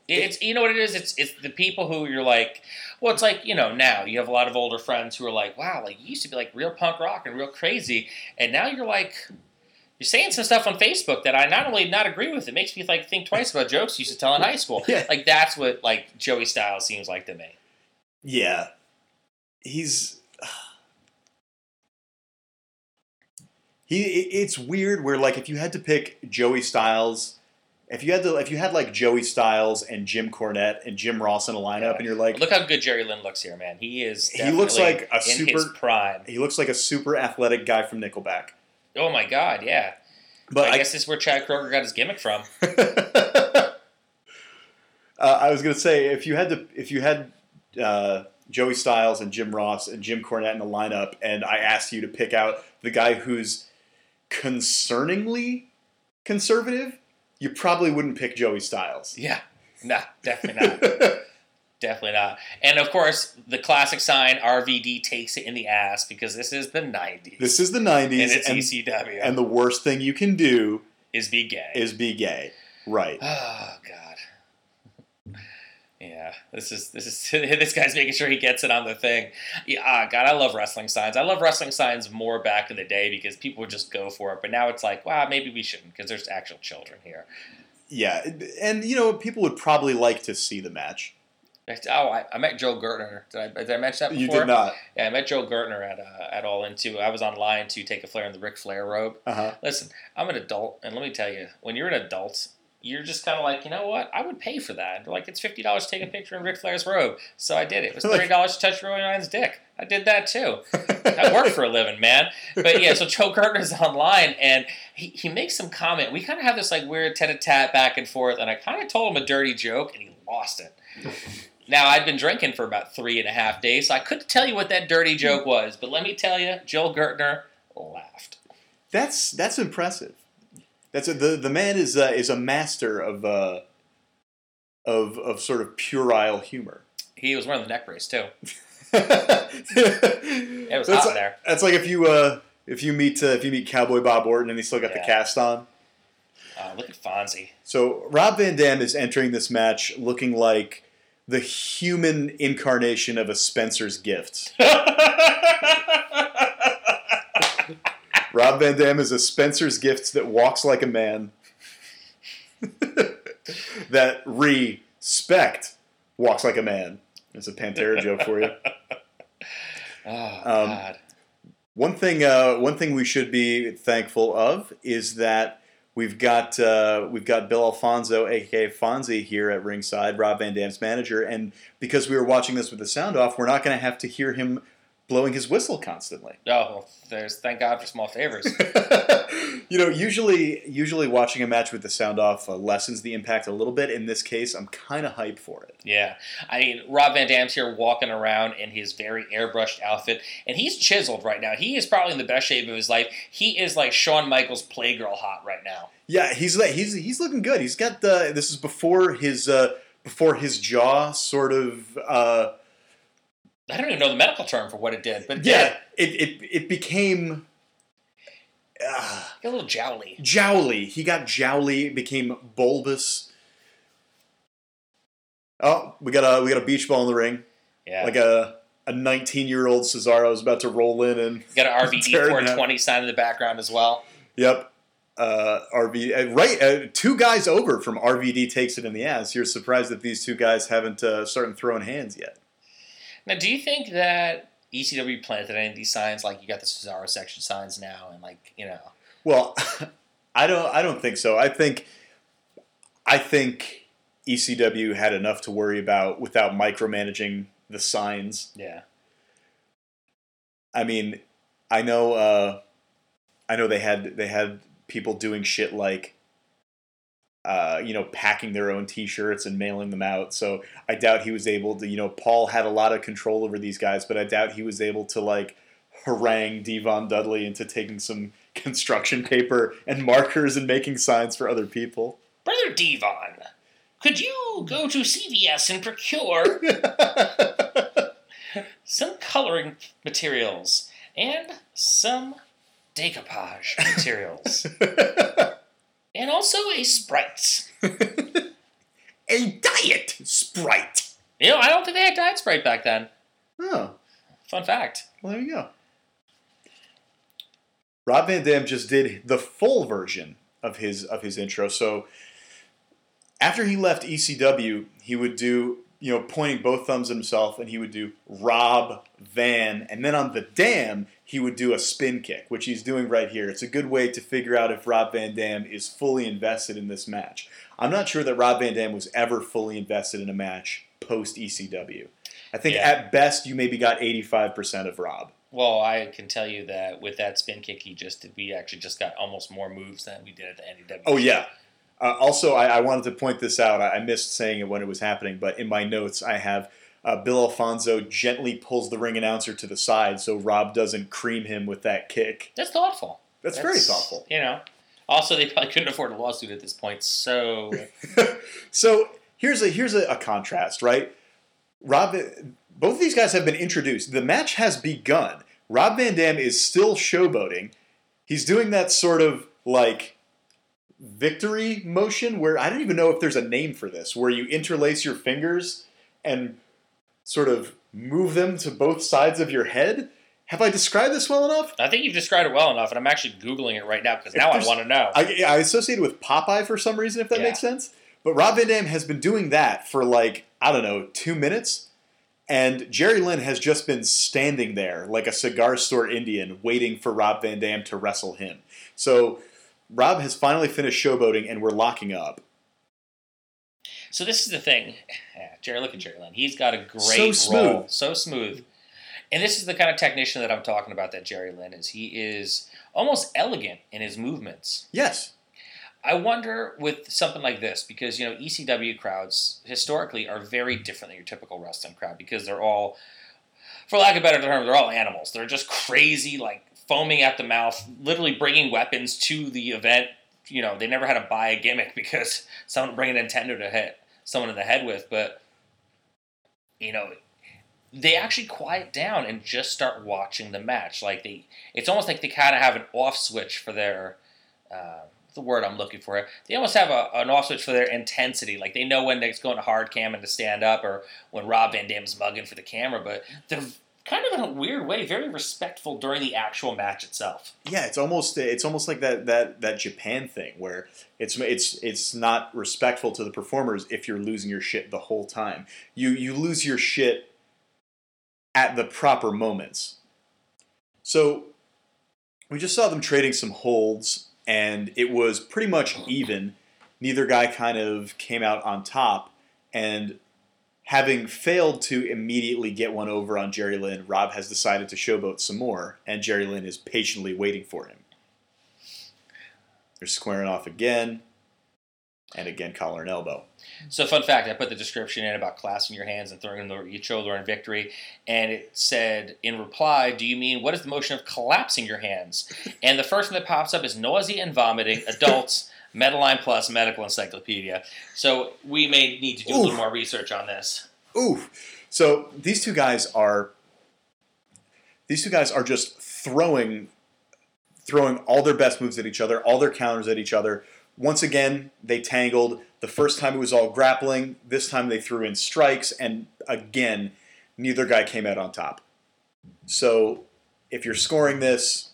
It's you know what it is. It's it's the people who you're like, well, it's like you know now you have a lot of older friends who are like, wow, like you used to be like real punk rock and real crazy, and now you're like, you're saying some stuff on Facebook that I not only not agree with, it makes me like think twice about jokes you used to tell in high school. *laughs* Yeah. Like that's what like Joey Styles seems like to me. yeah. He's *sighs* he. It's weird where like if you had to pick Joey Styles, if you had to if you had like Joey Styles and Jim Cornette and Jim Ross in a lineup, and you're like, Look how good Jerry Lynn looks here, man. He is. He looks like a in super- prime. he looks like a super athletic guy from Nickelback. Oh my god, yeah. But I, I, guess this is where Chad Kroeger got his gimmick from. *laughs* uh, I was gonna say if you had to if you had uh, Joey Styles and Jim Ross and Jim Cornette in the lineup, and I asked you to pick out the guy who's concerningly conservative, you probably wouldn't pick Joey Styles. Yeah, no, definitely not. *laughs* definitely not. And of course, the classic sign RVD takes it in the ass because this is the 90s. this is the 90s. and '90s, it's and, ECW. and the worst thing you can do is be gay. is be gay. Right. oh God. Yeah, this is this is *laughs* this guy's making sure he gets it on the thing. Yeah, ah, God, I love wrestling signs. I love wrestling signs more back in the day because people would just go for it. But now it's like, wow, maybe we shouldn't because there's actual children here. Yeah, and you know people would probably like to see the match. Oh, I, I met Joel Gertner. Did I, did I mention that before? You did not. Yeah, I met Joel Gertner at uh, at All In Into. I was online to take a flare in the Ric Flair robe. Uh huh. Listen, I'm an adult, and let me tell you, when you're an adult, you're just kind of like, you know what? I would pay for that. Like, it's fifty dollars to take a picture in Ric Flair's robe, so I did it. It was thirty *laughs* dollars to touch Joey Ryan's dick. I did that too. I work for a living, man. But yeah, so Joel Gertner's online, and he, he makes some comment. We kind of have this like weird tete-a-tete back and forth, and I kind of told him a dirty joke, and he lost it. Now, I'd been drinking for about three and a half days, so I couldn't tell you what that dirty joke was. But let me tell you, Joel Gertner laughed. That's that's impressive. That's a, the the man is uh, is a master of uh, of of sort of puerile humor. He was wearing the neck brace, too. *laughs* it was that's hot like, there. That's like if you uh, if you meet uh, if you meet Cowboy Bob Orton and he still got the cast on. Uh, look at Fonzie. So Rob Van Dam is entering this match looking like the human incarnation of a Spencer's gift. *laughs* Rob Van Dam is a Spencer's gift that walks like a man. *laughs* that respect walks like a man. It's a Pantera joke for you. oh, *laughs* Um, God. One thing, uh, one thing we should be thankful of is that we've got uh, we've got Bill Alfonso, aka Fonzie, here at ringside, Rob Van Dam's manager, and because we were watching this with the sound off, we're not going to have to hear him blowing his whistle constantly. Oh, well, there's thank God for small favors. *laughs* you know, usually, usually watching a match with the sound off uh, lessens the impact a little bit. In this case, I'm kind of hyped for it. Yeah, I mean, Rob Van Dam's here walking around in his very airbrushed outfit, and he's chiseled right now. He is probably in the best shape of his life. He is like Shawn Michaels' Playgirl hot right now. Yeah, he's like he's he's looking good. He's got the this is before his uh, before his jaw sort of. Uh, I don't even know the medical term for what it did, but yeah, it it it became. Uh, a little jowly. Jowly. He got jowly. Became bulbous. Oh, we got a we got a beach ball in the ring. Yeah. Like a a 19 year old Cesaro is about to roll in and got an *laughs* RVD 420 sign in the background as well. Yep. Uh, RV uh, right uh, two guys over from RVD takes it in the ass. You're surprised that these two guys haven't uh, started throwing hands yet. Now, do you think that ECW planted any of these signs? Like you got the Cesaro section signs now, and like you know. Well, *laughs* I don't. I don't think so. I think. I think ECW had enough to worry about without micromanaging the signs. Yeah. I mean, I know. Uh, I know they had they had people doing shit like uh, you know, packing their own T-shirts and mailing them out. So I doubt he was able to. You know, Paul had a lot of control over these guys, but I doubt he was able to like harangue Devon Dudley into taking some *laughs* construction paper and markers and making signs for other people. Brother Devon, could you go to CVS and procure *laughs* some coloring materials and some decoupage *laughs* materials? And also a Sprite. *laughs* a diet Sprite. You know, I don't think they had diet Sprite back then. Oh. Fun fact. Well, there you go. Rob Van Dam just did the full version of his of his intro. So after he left ECW, he would do you know pointing both thumbs at himself, and he would do Rob Van, and then on the Dam he would do a spin kick, which he's doing right here. It's a good way to figure out if Rob Van Dam is fully invested in this match. I'm not sure that Rob Van Dam was ever fully invested in a match post ECW. I think yeah. at best you maybe got 85% of Rob. Well, I can tell you that with that spin kick he just did, we actually just got almost more moves than we did at the NEW. Oh, yeah. Uh, also, I, I, wanted to point this out. I, I missed saying it when it was happening, but in my notes I have uh, Bill Alfonso gently pulls the ring announcer to the side so Rob doesn't cream him with that kick. That's thoughtful. That's, That's very thoughtful. You know. Also, they probably couldn't afford a lawsuit at this point, so. *laughs* so here's a here's a, a contrast, right? Rob, both of these guys have been introduced. The match has begun. Rob Van Dam is still showboating. He's doing that sort of like victory motion where I don't even know if there's a name for this, where you interlace your fingers and sort of move them to both sides of your head. Have I described this well enough? I think you've described it well enough, and I'm actually googling it right now because now I want to know. I, I associate it with Popeye for some reason, if that yeah. makes sense. But Rob Van Dam has been doing that for like I don't know two minutes, and Jerry Lynn has just been standing there like a cigar store Indian, waiting for Rob Van Dam to wrestle him. So Rob has finally finished showboating, and we're locking up. So this is the thing, yeah, Jerry. Look at Jerry Lynn. He's got a great so smooth. role, so smooth. And this is the kind of technician that I'm talking about. That Jerry Lynn is. He is almost elegant in his movements. Yes. I wonder with something like this because you know ECW crowds historically are very different than your typical wrestling crowd because they're all, for lack of a better term, they're all animals. They're just crazy, like foaming at the mouth, literally bringing weapons to the event you know, they never had to buy a gimmick *laughs* because someone bring a Nintendo to hit someone in the head with, but you know, they actually quiet down and just start watching the match. Like they, it's almost like they kind of have an off switch for their, uh, the word I'm looking for. They almost have a, an off switch for their intensity. Like they know when it's going to hard cam and to stand up, or when Rob Van Dam's mugging for the camera. But they're kind of in a weird way, very respectful during the actual match itself. Yeah, it's almost it's almost like that that that Japan thing where it's it's it's not respectful to the performers if you're losing your shit the whole time. You you lose your shit at the proper moments. So we just saw them trading some holds and it was pretty much even. Neither guy kind of came out on top and having failed to immediately get one over on Jerry Lynn, Rob has decided to showboat some more, and Jerry Lynn is patiently waiting for him. They're squaring off again, and again collar and elbow. So, fun fact: I put the description in about clasping your hands and throwing them each shoulder in victory, and it said in reply, "Do you mean what is the motion of collapsing your hands?" And the first one that pops up is nausea and vomiting. Adults, Medline Plus, Medical Encyclopedia. So we may need to do a little more research on this. Oof. So these two guys are these two guys are just throwing throwing all their best moves at each other, all their counters at each other. Once again, they tangled. The first time it was all grappling. This time they threw in strikes, and again, neither guy came out on top. So if you're scoring this,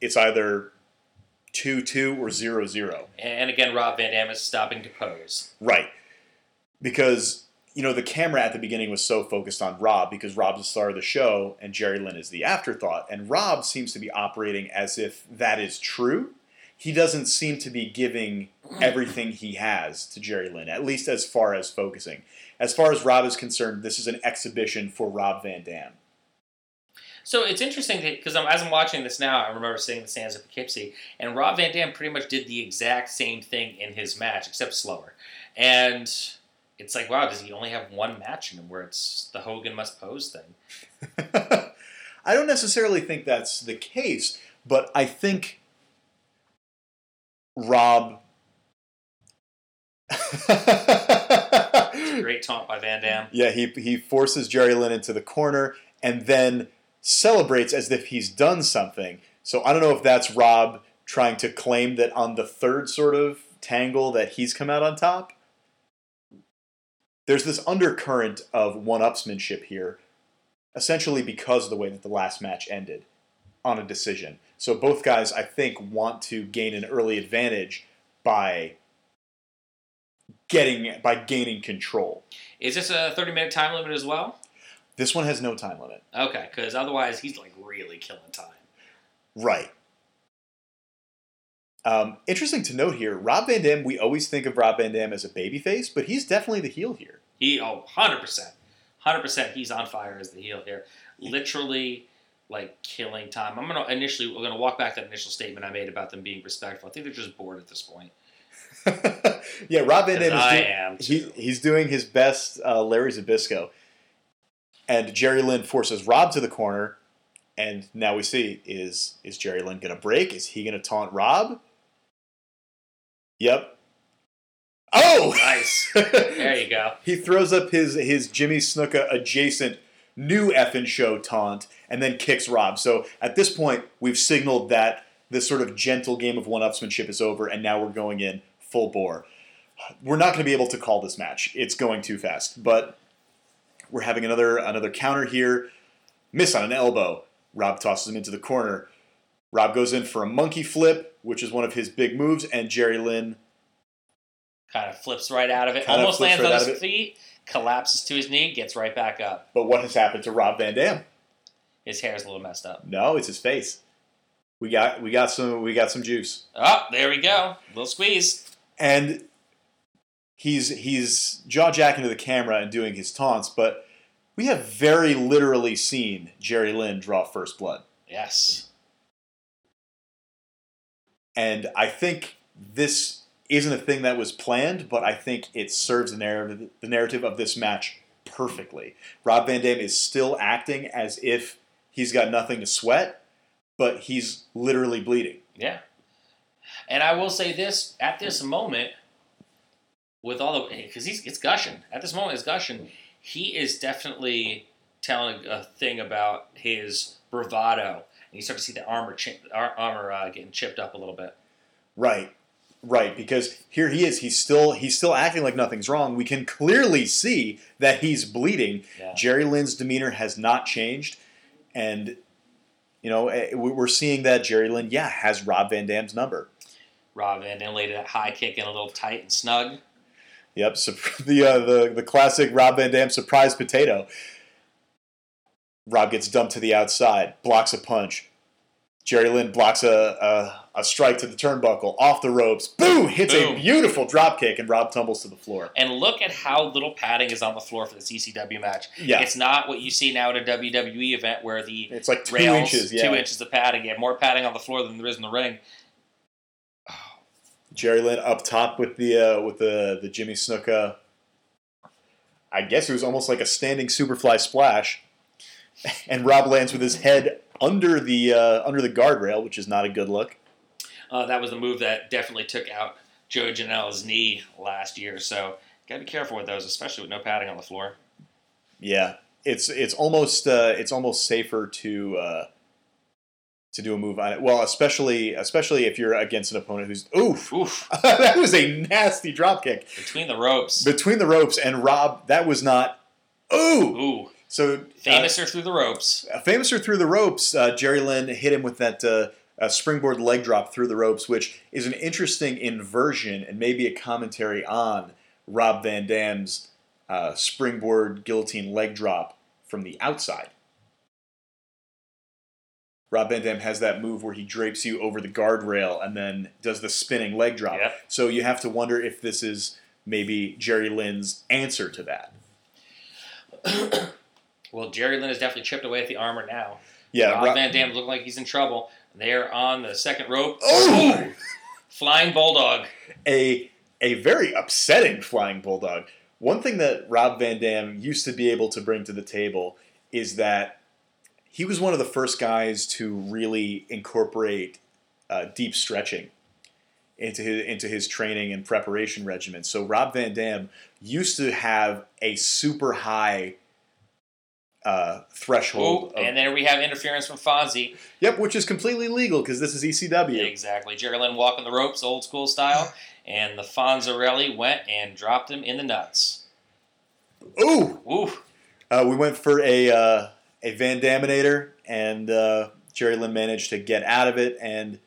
it's either 2 2 or 0 0. And again, Rob Van Dam is stopping to pose. Right. Because, you know, the camera at the beginning was so focused on Rob because Rob's the star of the show and Jerry Lynn is the afterthought. And Rob seems to be operating as if that is true. He doesn't seem to be giving everything he has to Jerry Lynn, at least as far as focusing. As far as Rob is concerned, this is an exhibition for Rob Van Dam. So it's interesting because I'm, as I'm watching this now, I remember seeing the Sands of Poughkeepsie, and Rob Van Dam pretty much did the exact same thing in his match, except slower. And it's like, wow, does he only have one match in him where it's the Hogan must pose thing? *laughs* I don't necessarily think that's the case, but I think Rob. Great taunt by Van Dam. *laughs* Yeah, he, he forces Jerry Lynn into the corner and then celebrates as if he's done something. So I don't know if that's Rob trying to claim that on the third sort of tangle that he's come out on top. There's this undercurrent of one-upsmanship here, essentially because of the way that the last match ended on a decision. So both guys, I think, want to gain an early advantage by getting by gaining control. Is this a 30 minute time limit as well? This one has no time limit. Okay, because otherwise he's like really killing time. Right. Um, interesting to note here, Rob Van Dam, we always think of Rob Van Dam as a babyface, but he's definitely the heel here. He, oh, 100%. 100% he's on fire as the heel here. Literally, like, killing time. I'm going to initially, we're going to walk back that initial statement I made about them being respectful. I think they're just bored at this point. *laughs* yeah, Rob Van Dam is I doing, am, he, too. he's doing his best uh, Larry Zbyszko. And Jerry Lynn forces Rob to the corner, and now we see is is Jerry Lynn going to break? Is he going to taunt Rob? Yep. Oh! Nice. *laughs* There you go. He throws up his his Jimmy Snuka adjacent new effing show taunt and then kicks Rob. So at this point, we've signaled that this sort of gentle game of one-upsmanship is over, and now we're going in full bore. We're not going to be able to call this match; it's going too fast. But we're having another another counter here. Miss on an elbow. Rob tosses him into the corner. Rob goes in for a monkey flip, which is one of his big moves, and Jerry Lynn Kind of flips right out of it. Almost lands right on his feet, collapses to his knee, gets right back up. But what has happened to Rob Van Dam? His hair's a little messed up. No, it's his face. We got we got some we got some juice. Oh, there we go. little squeeze. And he's he's jaw jacking to the camera and doing his taunts, but we have very literally seen Jerry Lynn draw first blood. Yes. And I think this isn't a thing that was planned, but I think it serves the narrative the narrative of this match perfectly. Rob Van Dam is still acting as if he's got nothing to sweat, but he's literally bleeding. Yeah. And I will say this at this moment, with all the because he's it's gushing at this moment, it's gushing. He is definitely telling a thing about his bravado, and you start to see the armor chi- ar- armor uh, getting chipped up a little bit. Right. Right, because here he is. He's still he's still acting like nothing's wrong. We can clearly see that he's bleeding. Yeah. Jerry Lynn's demeanor has not changed, and you know eh, we- we're seeing that Jerry Lynn, yeah, has Rob Van Dam's number. Rob Van Dam laid that high kick in a little tight and snug. Yep, *laughs* sup- the uh, the the classic Rob Van Dam surprise potato. Rob gets dumped to the outside, blocks a punch, Jerry Lynn blocks a, a, a strike to the turnbuckle off the ropes. Boom! Hits Boom. a beautiful drop kick, and Rob tumbles to the floor. And look at how little padding is on the floor for the ECW match. Yeah, It's not what you see now at a WWE event where the it's like two rails, inches. Yeah, two inches of padding. You have more padding on the floor than there is in the ring. Jerry Lynn up top with the uh, with the the Jimmy Snuka. I guess it was almost like a standing superfly splash, *laughs* and Rob lands with his head under the uh, under the guardrail, which is not a good look. Uh, that was the move that definitely took out Joey Janela's knee last year. So gotta be careful with those, especially with no padding on the floor. Yeah, it's it's almost uh, it's almost safer to uh, to do a move on it. Well, especially especially if you're against an opponent who's oof. Oof! *laughs* that was a nasty drop kick Between the ropes. between the ropes, and Rob. That was not. Ooh. Ooh! So uh, Famouser through the ropes. Uh, Famouser through the ropes. Uh, Jerry Lynn hit him with that uh, uh, springboard leg drop through the ropes, which is an interesting inversion and maybe a commentary on Rob Van Dam's uh, springboard guillotine leg drop from the outside. Rob Van Dam has that move where he drapes you over the guardrail and then does the spinning leg drop. Yep. So you have to wonder if this is maybe Jerry Lynn's answer to that. *coughs* Well, Jerry Lynn has definitely chipped away at the armor now. Yeah, Rob Rob- Van Dam looking like he's in trouble. They're on the second rope. Oh! *coughs* Flying Bulldog. a a very upsetting flying bulldog. One thing that Rob Van Dam used to be able to bring to the table is that he was one of the first guys to really incorporate uh, deep stretching into his into his training and preparation regimen. So Rob Van Dam used to have a super high uh, threshold. Ooh, of- and then we have interference from Fonzie. yep, which is completely legal because this is ECW. Exactly. Jerry Lynn walking the ropes, old school style. And the Fonzarelli went and dropped him in the nuts. Ooh, Ooh. Uh, we went for a uh, a Van Daminator, and uh, Jerry Lynn managed to get out of it. And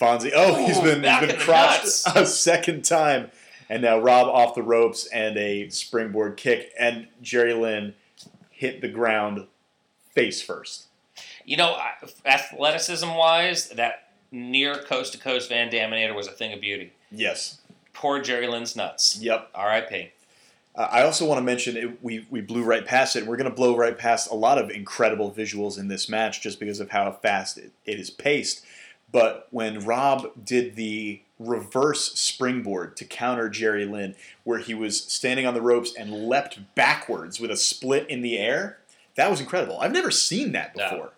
Fonzie, oh, he's been he's been a second time, and now Rob off the ropes and a springboard kick, and Jerry Lynn hit the ground face first. You know, athleticism wise, that near coast to coast Van Daminator was a thing of beauty. Yes. Poor Jerry Lynn's nuts. Yep. R.I.P. Uh, I also want to mention it, we we blew right past it. We're going to blow right past a lot of incredible visuals in this match just because of how fast it, it is paced. But when Rob did the reverse springboard to counter Jerry Lynn, where he was standing on the ropes and leapt backwards with a split in the air, that was incredible. I've never seen that No. before.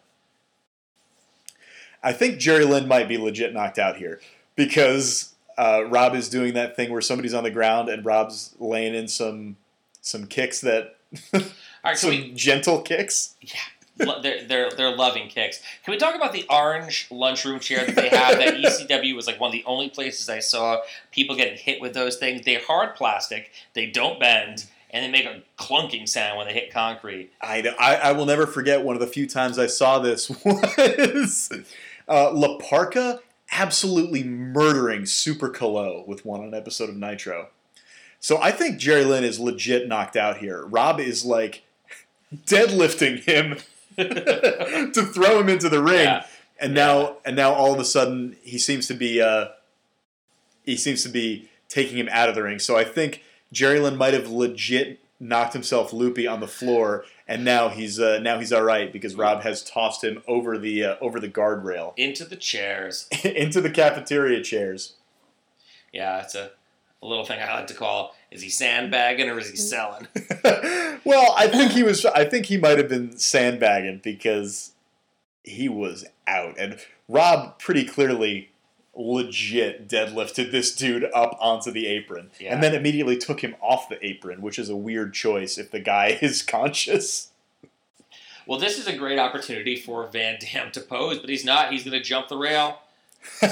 I think Jerry Lynn might be legit knocked out here because uh, Rob is doing that thing where somebody's on the ground and Rob's laying in some some kicks that *laughs* right, some we, gentle kicks. Yeah, they're, they're, they're loving kicks. Can we talk about the orange lunchroom chair that they have? that *laughs* ECW was like one of the only places I saw people getting hit with those things. They're hard plastic, they don't bend, and they make a clunking sound when they hit concrete. I, I, I will never forget one of the few times I saw this *laughs* was uh, La Parca absolutely murdering Super Calo with one on an episode of Nitro. So I think Jerry Lynn is legit knocked out here. Rob is like *laughs* deadlifting him *laughs* to throw him into the ring, Yeah. and Yeah. now and now all of a sudden he seems to be uh, he seems to be taking him out of the ring. So I think Jerry Lynn might have legit knocked himself loopy on the floor, and now he's uh, now he's all right because Rob has tossed him over the uh, over the guardrail *laughs* Into the chairs. into the cafeteria chairs. Yeah, it's a, a little thing I like to call is he sandbagging or is he selling? *laughs* well, I think he was. I think he might have been sandbagging because he was out, and Rob pretty clearly legit deadlifted this dude up onto the apron, Yeah. and then immediately took him off the apron, which is a weird choice if the guy *laughs* is conscious. Well, this is a great opportunity for Van Dam to pose, but he's not. He's going to jump the rail, *laughs* he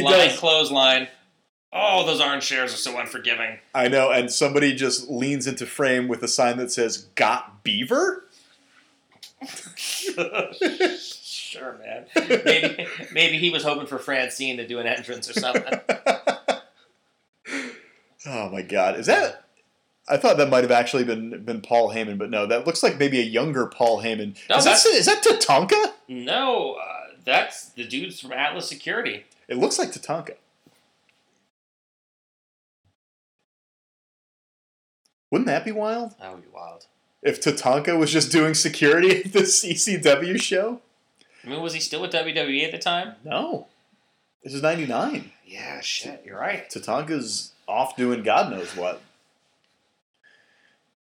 flying does. clothesline. Oh, those orange shares are so unforgiving. I know, and somebody just leans into frame with a sign that says "Got Beaver." *laughs* sure, man. *laughs* Maybe maybe he was hoping for Francine to do an entrance or something. *laughs* oh my god, is that I thought that might have actually been been Paul Heyman, but no, that looks like maybe a younger Paul Heyman. No, is, that, that's- that Tatanka? No, uh, that's the dudes from Atlas Security. It looks like Tatanka. Wouldn't that be wild? That would be wild. If Tatanka was just doing security at the ECW show? I mean, was he still with WWE at the time? No. This is 99. Yeah, shit, you're right. Tatanka's off doing God knows what.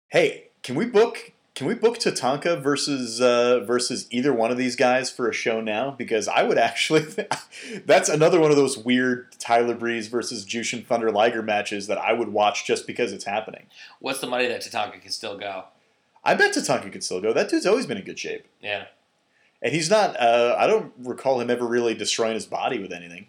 Hey, can we book can we book Tatanka versus uh, versus either one of these guys for a show now? Because I would actually *laughs* that's another one of those weird Tyler Breeze versus Jushin Thunder Liger matches that I would watch just because it's happening. What's the money that Tatanka can still go? I bet Tatanka could still go. That dude's always been in good shape. Yeah. And he's not uh, I don't recall him ever really destroying his body with anything.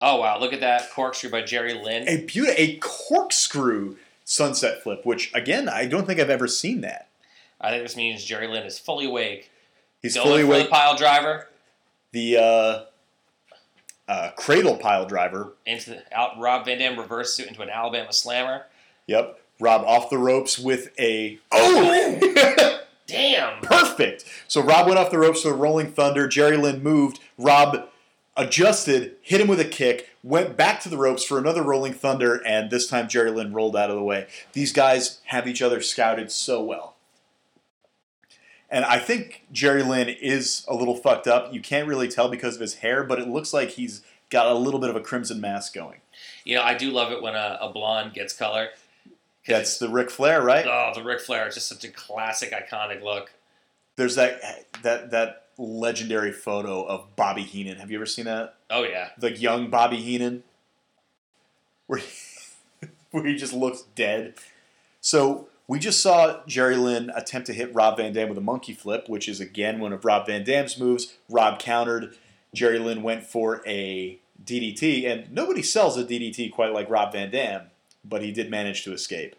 Oh wow, look at that corkscrew by Jerry Lynn. A beauty a corkscrew sunset flip, which again, I don't think I've ever seen that. I think this means Jerry Lynn is fully awake. He's Going fully awake. the pile driver the uh, uh, cradle pile driver. into the, out. Rob Van Dam reverses it into an Alabama slammer. Yep. Rob off the ropes with a oh, *laughs* *laughs* Damn. perfect. So Rob went off the ropes with a rolling thunder. Jerry Lynn moved. Rob adjusted, hit him with a kick, went back to the ropes for another rolling thunder, and this time Jerry Lynn rolled out of the way. These guys have each other scouted so well. And I think Jerry Lynn is a little fucked up. You can't really tell because of his hair, but it looks like he's got a little bit of a crimson mask going. You know, I do love it when a, a blonde gets color. That's the Ric Flair, right? Oh, the Ric Flair is just such a classic, iconic look. There's that that that legendary photo of Bobby Heenan. Have you ever seen that? Oh yeah, The young Bobby Heenan, where he, *laughs* where he just looks dead. So we just saw Jerry Lynn attempt to hit Rob Van Dam with a monkey flip, which is again one of Rob Van Dam's moves. Rob countered. Jerry Lynn went for a DDT, and nobody sells a DDT quite like Rob Van Dam, but he did manage to escape.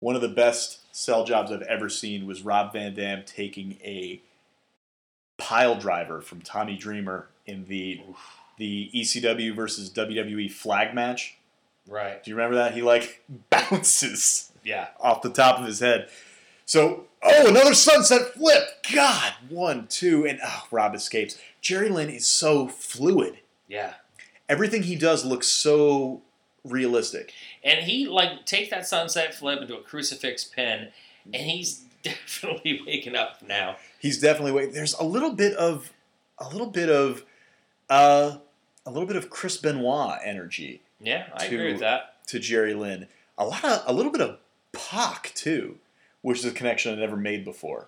One of the best sell jobs I've ever seen was Rob Van Dam taking a pile driver from Tommy Dreamer in the the ECW versus WWE flag match. right. Do you remember that? He like *laughs* bounces Yeah, off the top of his head. So, oh, another sunset flip. God, one, two, and oh, Rob escapes. Jerry Lynn is so fluid. yeah. Everything he does looks so realistic. And he like takes that sunset flip into a crucifix pin, and he's *laughs* definitely waking up now. He's definitely wait. There's a little bit of a little bit of uh, a little bit of Chris Benoit energy Yeah, I To- agree with that. to Jerry Lynn. A lot of a little bit of Pac too, which is a connection I never made before.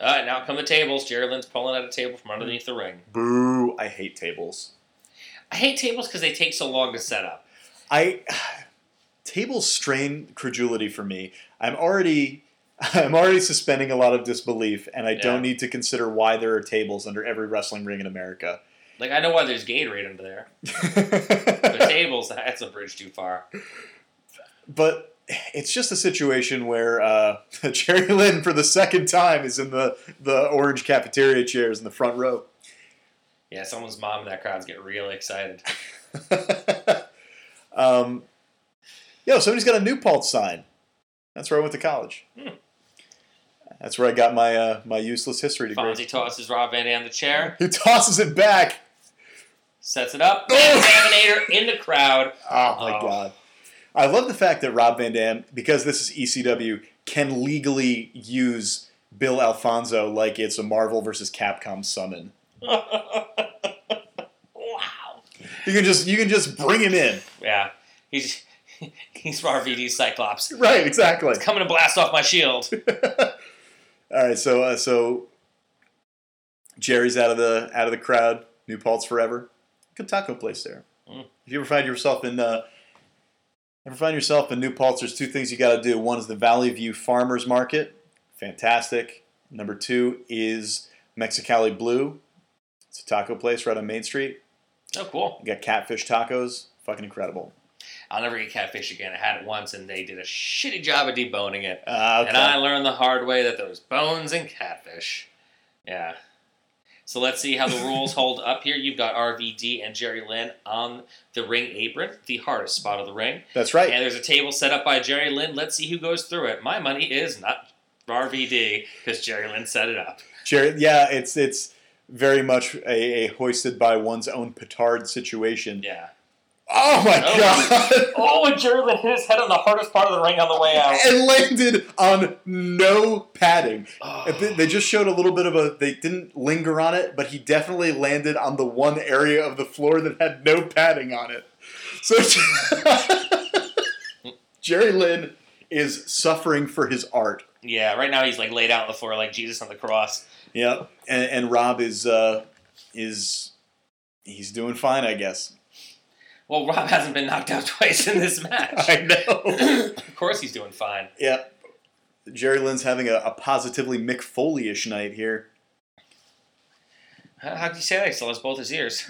All right, now come the tables. Jerry Lynn's pulling out a table from underneath the ring. Boo! I hate tables. I hate tables because they take so long to set up. I *sighs* tables strain credulity for me. I'm already *laughs* I'm already suspending a lot of disbelief, and I Yeah. don't need to consider why there are tables under every wrestling ring in America. Like I know why there's Gatorade under there. *laughs* The tables, that's a bridge too far. but it's just a situation where uh, *laughs* Jerry Lynn, for the second time, is in the the orange cafeteria chairs in the front row. Yeah, someone's mom in that crowd's getting really excited. *laughs* *laughs* um, yo, somebody's got a New Paltz sign. That's where I went to college. Hmm. That's where I got my uh, my useless history degree. Fonzie tosses Rob Van Dam the chair, He tosses it back. sets it up, *laughs* examinator in the crowd. Oh my Oh. god. I love the fact that Rob Van Dam, because this is ECW, can legally use Bill Alfonso like it's a Marvel versus Capcom summon. Wow. You can just you can just bring him in. Yeah, he's *laughs* he's RVD Cyclops. Right, exactly. Coming to blast off my shield. *laughs* All right, so uh, so Jerry's out of the out of the crowd. New Paltz forever. Good taco place there. Mm. If you ever find yourself in uh, ever find yourself in New Paltz, there's two things you got to do. One is the Valley View Farmers Market, fantastic. Number two is Mexicali Blue. It's a taco place right on Main Street. Oh, cool. You got catfish tacos, fucking incredible. I'll never get catfish again. I had it once, and they did a shitty job of deboning it. Uh, okay. And I learned the hard way that there was bones in catfish. Yeah. So let's see how the *laughs* rules hold up here. You've got RVD and Jerry Lynn on the ring apron, the hardest spot of the ring. That's right. And there's a table set up by Jerry Lynn. Let's see who goes through it. My money is not RVD because Jerry Lynn set it up. Jerry, yeah, it's it's very much a, a hoisted by one's own petard situation. Yeah. Oh my Oh. god! *laughs* Oh, and Jerry Lynn hit his head on the hardest part of the ring on the way out. and landed on no padding. Oh. They just showed a little bit of a. They didn't linger on it, but he definitely landed on the one area of the floor that had no padding on it. So *laughs* Jerry Lynn is suffering for his art. Yeah, right now he's like laid out on the floor like Jesus on the cross. Yeah, and, and Rob is uh, is he's doing fine, I guess. Well, Rob hasn't been knocked out *laughs* twice in this match. I know. *coughs* of course he's doing fine. yeah, Jerry Lynn's having a, a positively Mick Foley-ish night here. How, how'd you say that? He still has both his ears.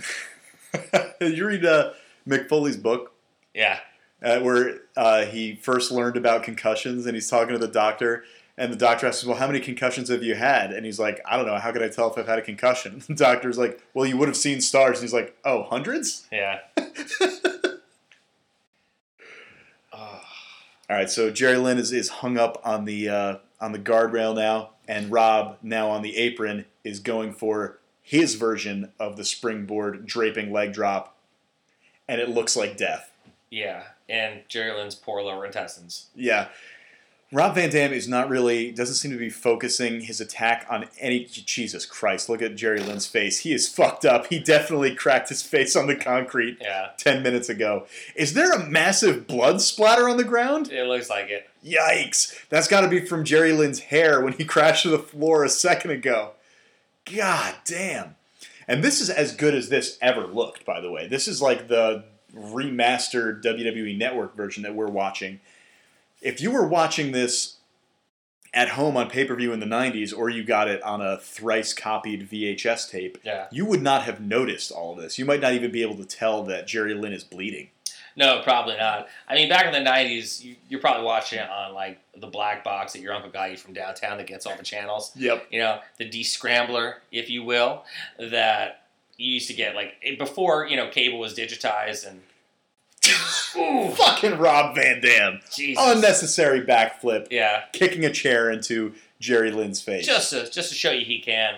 *laughs* you read uh, Mick Foley's book Yeah. uh, where uh, he first learned about concussions, and he's talking to the doctor, and the doctor asks, "Well, how many concussions have you had?" And he's like, "I don't know. How could I tell if I've had a concussion?" *laughs* The doctor's like, "Well, you would have seen stars." And he's like, "Oh, hundreds?" Yeah. *laughs* All right, so Jerry Lynn is, is hung up on the uh, on the guardrail now, and Rob now on the apron is going for his version of the springboard draping leg drop, and it looks like death. yeah. And Jerry Lynn's poor lower intestines. Yeah. Rob Van Dam is not really doesn't seem to be focusing his attack on any Jesus Christ. Look at Jerry Lynn's face. He is fucked up. He definitely cracked his face on the concrete Yeah. 10 minutes ago. Is there a massive blood splatter on the ground? It looks like it. Yikes. That's got to be from Jerry Lynn's hair when he *laughs* crashed to the floor a second ago. God damn. And this is as good as this ever looked, by the way. This is like the remastered WWE Network version that we're watching. If you were watching this at home on pay per view in the 90s, or you got it on a thrice copied VHS tape, Yeah. you would not have noticed all of this. You might not even be able to tell that Jerry Lynn is bleeding. No, probably not. I mean, back in the '90s, you, you're probably watching it on like the black box that your uncle got you from downtown that gets all the channels. Yep. You know, the descrambler, if you will, that you used to get like before. You know, cable was digitized and. Fucking Rob Van Dam. Jesus. Unnecessary backflip. yeah, kicking a chair into Jerry Lynn's face. just to just to show you he can.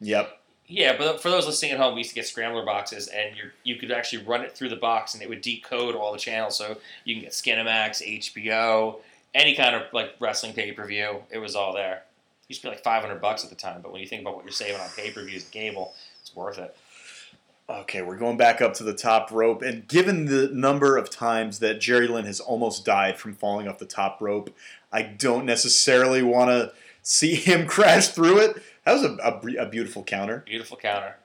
yep. Yeah, but for those listening at home, we used to get scrambler boxes, and you you could actually run it through the box, and it would decode all the channels. So you can get Skinamax, HBO, any kind of like wrestling pay per view. It was all there. It used to be like five hundred bucks at the time, but when you think about what you're saving on pay per views and cable, it's worth it. Okay, we're going back up to the top rope, and given the number of times that Jerry Lynn has almost died from falling off the top rope, I don't necessarily want to see *laughs* him crash through it. That was a, a, a beautiful counter. Beautiful counter.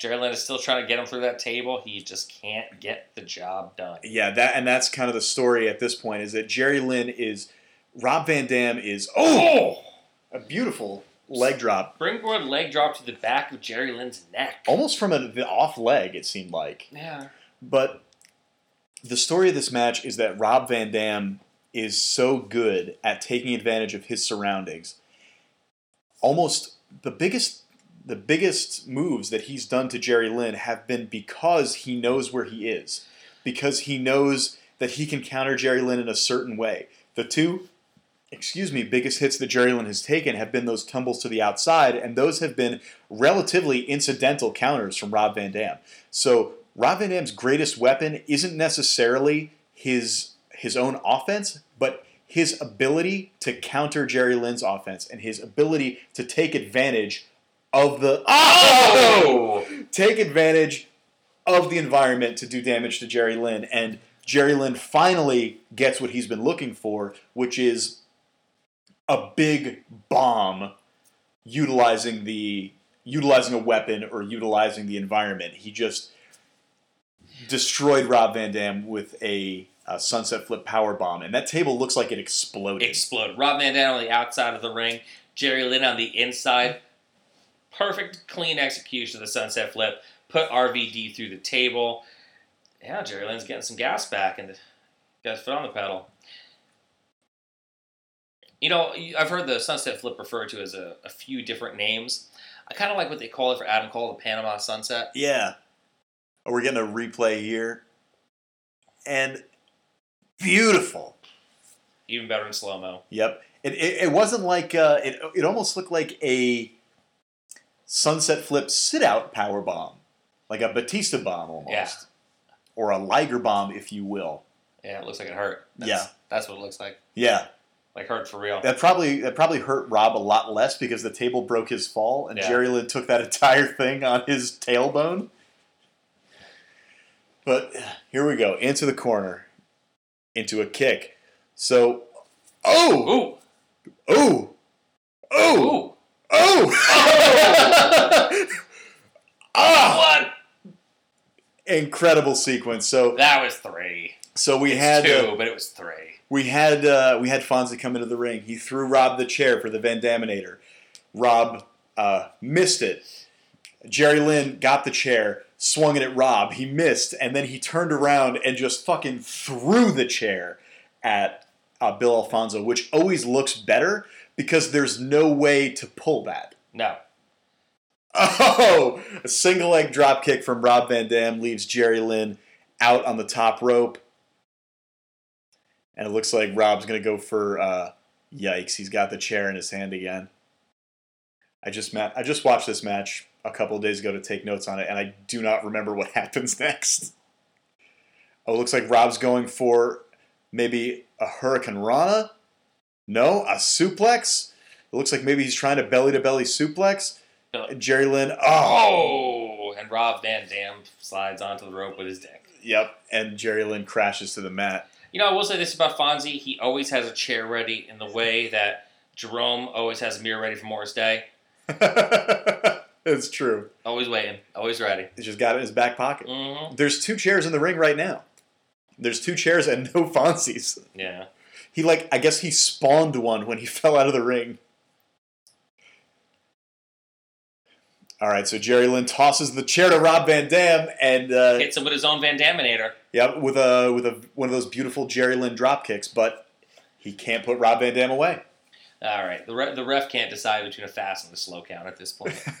Jerry Lynn is still trying to get him through that table. He just can't get the job done. Yeah, that and that's kind of the story at this point is that Jerry Lynn is Rob Van Dam is oh, oh! a beautiful leg drop, Springboard leg drop to the back of Jerry Lynn's neck. almost from a, the off leg. It seemed like. Yeah. But the story of this match is that Rob Van Dam is so good at taking advantage of his surroundings. Almost the biggest the biggest moves that he's done to Jerry Lynn have been because he knows where he is. Because he knows that he can counter Jerry Lynn in a certain way. The two excuse me, biggest hits that Jerry Lynn has taken have been those tumbles to the outside, and those have been relatively incidental counters from Rob Van Dam. So Rob Van Dam's greatest weapon isn't necessarily his his own offense, but his ability to counter Jerry Lynn's offense and his ability to take advantage of the oh! *laughs* take advantage of the environment to do damage to Jerry Lynn and Jerry Lynn finally gets what he's been looking for, which is a big bomb utilizing the utilizing a weapon or utilizing the environment. He just destroyed Rob Van Dam with a, a sunset flip power bomb, and that table looks like it exploded. explode. Rob Van Dam on the outside of the ring, Jerry Lynn on the inside. Perfect, clean execution of the sunset flip. Put RVD through the table. Yeah, Jerry Lynn's getting some gas back and got his foot on the pedal. You know, I've heard the sunset flip referred to as a, a few different names. I kind of like what they call it for Adam Cole, the Panama Sunset. Yeah. We're getting a replay here. And beautiful. Even better in slow mo. Yep. It, it, it wasn't like, uh, it, it almost looked like a sunset flip sit out power bomb, like a Batista bomb almost. Yeah. Or a Liger bomb, if you will. Yeah, it looks like it hurt. That's, Yeah. that's what it looks like. Yeah. Like hurt for real. That probably that probably hurt Rob a lot less because the table broke his fall, and Yeah. Jerry Lynn took that *laughs* entire thing on his tailbone. But here we go into the corner, into a kick. So, oh, Ooh, oh, oh, ooh, oh! *laughs* ah, what? incredible sequence. So, That was three. so we It's had two, uh, but it was three. We had uh, we had Fonzie come into the ring. He threw Rob the chair for the Van Daminator. Rob uh, missed it. Jerry Lynn got the chair, swung it at Rob. He missed, and then he turned around and just fucking threw the chair at uh, Bill Alfonso, which always looks better because there's no way to pull that. No. Oh, a single leg drop kick from Rob Van Dam leaves Jerry Lynn out on the top rope. And it looks like Rob's going to go for uh, yikes. He's got the chair in his hand again. I just ma- I just watched this match a couple of days ago to take notes on it, and I do not remember what *laughs* happens next. Oh, it looks like Rob's going for maybe a Hurricane Rana. No, a suplex. It looks like maybe he's trying to belly to belly suplex. Jerry Lynn. Oh, Oh, and Rob Van Dam slides onto the rope with his dick. Yep. And Jerry Lynn crashes to the mat. You know, I will say this about Fonzie. He always has a chair ready in the way that Jerome always has a mirror ready for Morris Day. *laughs* it's true. Always waiting, always ready. He's just got it in his back pocket. hmm There's two chairs in the ring right now. There's two chairs and no Fonzies. Yeah. He like I guess he spawned one when he *laughs* fell out of the ring. All right, so Jerry Lynn tosses the chair to Rob Van Dam, and uh, Hits him with his own Van Daminator. Yeah, with a with a one of those beautiful Jerry Lynn drop kicks, but he can't put Rob Van Dam away. All right. The, re- the ref can't decide between a fast and a slow count at this point. *laughs*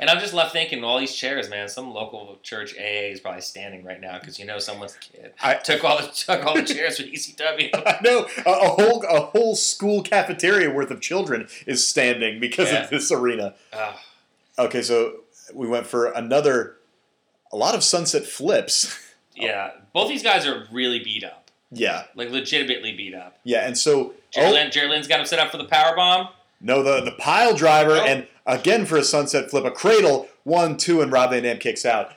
and I'm just left thinking, all these chairs, man. Some local church AA is probably standing right now because you know someone's kid I- took all the took all the chairs for ECW. *laughs* I know a, a whole a whole school cafeteria worth of children is standing because Yeah. of this arena. Okay, so we went for another a lot of sunset flips. *laughs* yeah, both these guys are really beat up, yeah, like legitimately beat up. yeah, and so Jerry, oh, Lynn, Lynn's got him set up for the power bomb. no, the the pile driver, Oh. and again for a sunset flip, a cradle, one, two, and Rob Van Dam kicks out.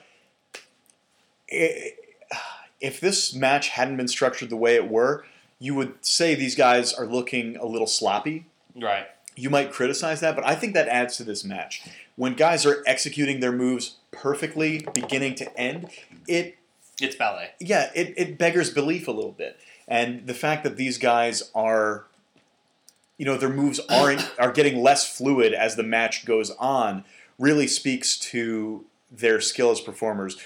If this match hadn't been structured the way it were, you would say these guys are looking a little sloppy. Right. you might criticize that, but I think that adds to this match. When guys are executing their moves perfectly, beginning to end, it It's ballet. yeah, it, it beggars belief a little bit. And the fact that these guys are you know, their moves *coughs* aren't are getting less fluid as the match goes on really speaks to their skill as performers.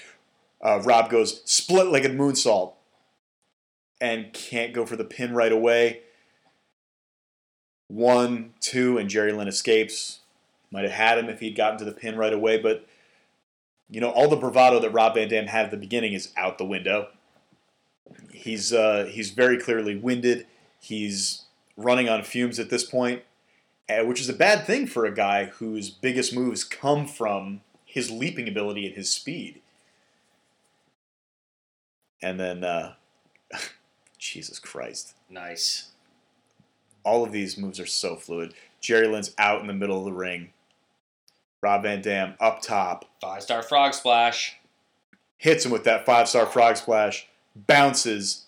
Uh, Rob goes split-legged moonsault and can't go for the pin right away. One, two, and Jerry Lynn escapes. Might have had him if he'd gotten to the pin right away, but you know, all the bravado that Rob Van Dam had at the beginning is out the window. He's uh, he's very clearly winded. He's running on fumes at this point, uh, which is a bad thing for a guy whose biggest moves come from his leaping ability and his speed. And then, uh, *laughs* Jesus Christ, Nice. all of these moves are so fluid. Jerry Lynn's out in the middle of the ring. Rob Van Dam up top Five star frog splash. hits him with that five star frog splash, bounces,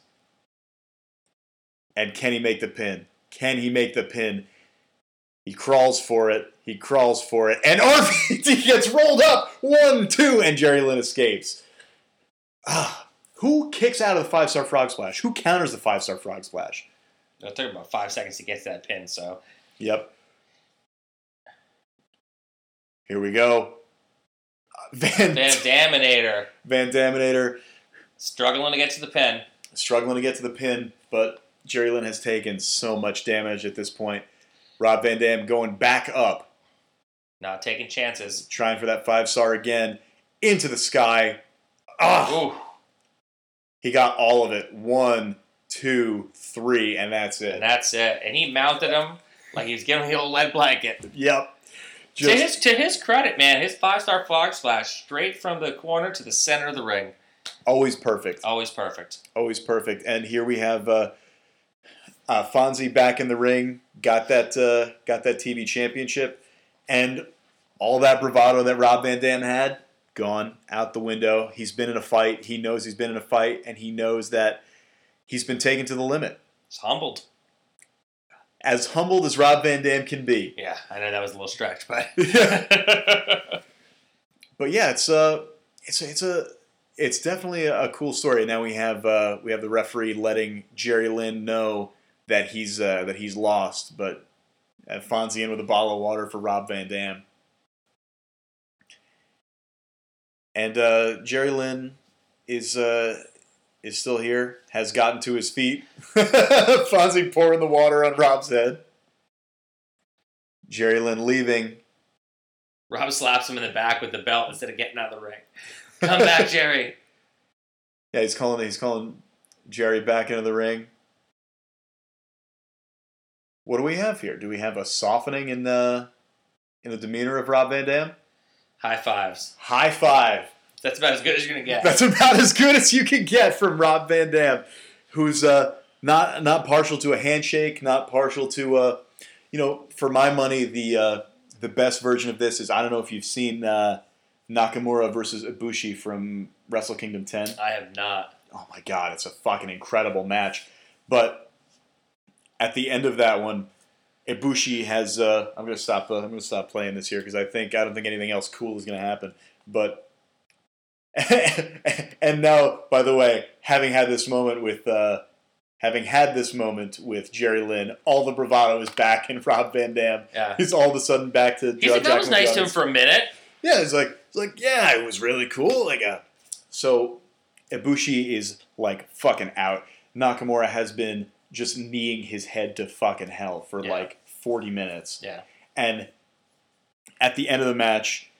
and can he make the pin? Can he make the pin? He crawls for it. He crawls for it, and *laughs* RVD gets rolled up. One, two, and Jerry Lynn escapes. Ah, who kicks out of the five star frog splash? Who counters the five star frog splash? It took about five seconds to get to that pin, so Yep. Here we go. Van Van Daminator Van Daminator struggling to get to the pin. struggling to get to the pin, but Jerry Lynn has taken so much damage at this point. Rob Van Dam going back up. Not taking chances. Trying for that five star again. Into the sky. Ah! He got all of it. One, two, three, and that's it. And that's it. And he mounted him like he was giving him the old lead blanket. Yep. To his to his credit, man, his five star frog splash straight from the corner to the center of the ring. always perfect. Always perfect. Always perfect. And here we have uh, uh, Fonzie back in the ring. Got that. Uh, got that TV championship, and all that bravado that Rob Van Dam had gone out the window. He's been in a fight. He knows he's been in a fight, and he knows that he's been taken to the limit. He's humbled. As humbled as Rob Van Dam can be. Yeah, I know that was a little stretch, but *laughs* but yeah, it's a it's a, it's a it's definitely a, a cool story. Now we have uh, we have the referee letting Jerry Lynn know that he's uh, that he's lost, but uh, Fonzie in with a bottle of water for Rob Van Dam. And uh, Jerry Lynn is uh, is still here, has gotten to his feet. *laughs* Fonzie pouring the water on Rob's head. Jerry Lynn leaving. Rob slaps him in the back with the belt instead of getting out of the ring. Come back, *laughs* Jerry. Yeah, he's calling he's calling Jerry back into the ring. What do we have here? Do we have a softening in the in the demeanor of Rob Van Dam? High fives. High five. That's about as good as you're gonna get. That's about as good as you can get from Rob Van Dam, who's uh, not not partial to a handshake, not partial to uh, you know, for my money, the uh, the best version of this is I don't know if you've seen uh, Nakamura versus Ibushi from Wrestle Kingdom 10. I have not. oh my god, it's a fucking incredible match. But at the end of that one, Ibushi has. Uh, I'm gonna stop. Uh, I'm gonna stop playing this here because I think I don't think anything else cool is gonna happen. But *laughs* and now, by the way, having had this moment with. Uh, Having had this moment with Jerry Lynn, all the bravado is back in *laughs* Rob Van Dam. Yeah. He's all of a sudden back to. He's like, that was nice to him for a minute. Yeah, it's like it's like yeah, it was really cool. Like uh, so Ibushi is like fucking out. Nakamura has been just kneeing his head to fucking hell for Yeah. like 40 minutes. Yeah. And at the end of the match,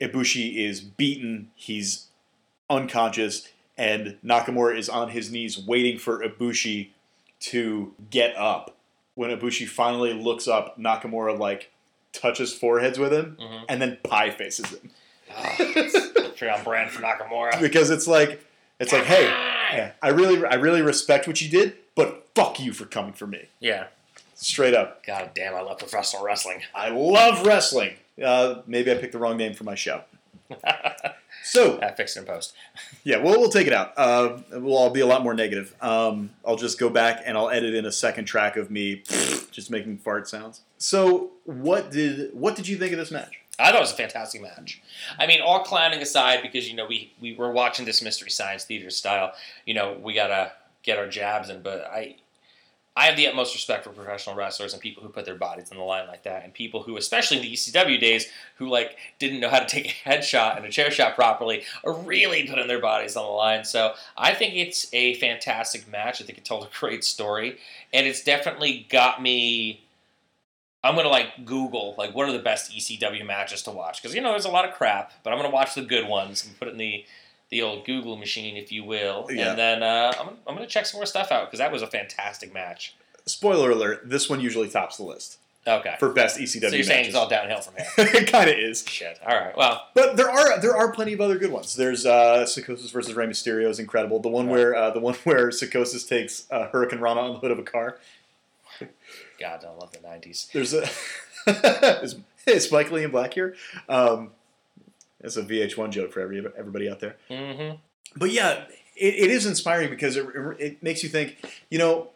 Ibushi is beaten, he's unconscious, and Nakamura is on his knees waiting for Ibushi to get up. When Ibushi finally looks up, Nakamura like touches foreheads with him Mhm. and then pie faces him. Oh, it's on brand for Nakamura. *laughs* because it's like it's like hey *laughs* yeah, i really i really respect what you did but fuck you for coming for me Yeah. straight up God damn, I love professional wrestling. i love wrestling uh, maybe i picked the wrong name for my show so *laughs* I fixed it in post. yeah we'll, we'll take it out uh, we'll all be a lot more negative um, i'll just go back and i'll edit in a second track of me *laughs* just making fart sounds so what did what did you think of this match I thought it was a fantastic match. I mean, all clowning aside, because you know we we were watching this mystery science theater style. You know, we gotta get our jabs in, but I. I have the utmost respect for professional wrestlers and people who put their bodies on the line like that, and people who, especially in the ECW days, who like didn't know how to take a headshot and a chair shot properly, are really putting their bodies on the line. So I think it's a fantastic match. I think it told a great story, and it's definitely got me I'm gonna like Google like what are the best ECW matches to watch because you know there's a lot of crap, but I'm gonna watch the good ones and put it in the the old Google machine, if you will, Yeah. and then uh, I'm, I'm gonna check some more stuff out because that was a fantastic match. spoiler alert this one usually tops the list Okay, for best ecw so you're saying it's all downhill from here? *laughs* it kind of is Shit. All right. Well, But there are there are plenty of other good ones. There's uh, Psicosis versus Rey Mysterio is incredible. The one Right. where uh, the one *laughs* where Psicosis takes uh, Hurricane Rana on the hood of a car. God, I love the '90s. There's a *laughs* is, is Michael Ian Black here. Um, that's a VH1 joke for every, everybody out there. Mm-hmm. But yeah, it, it is inspiring because it, it makes you think. You know,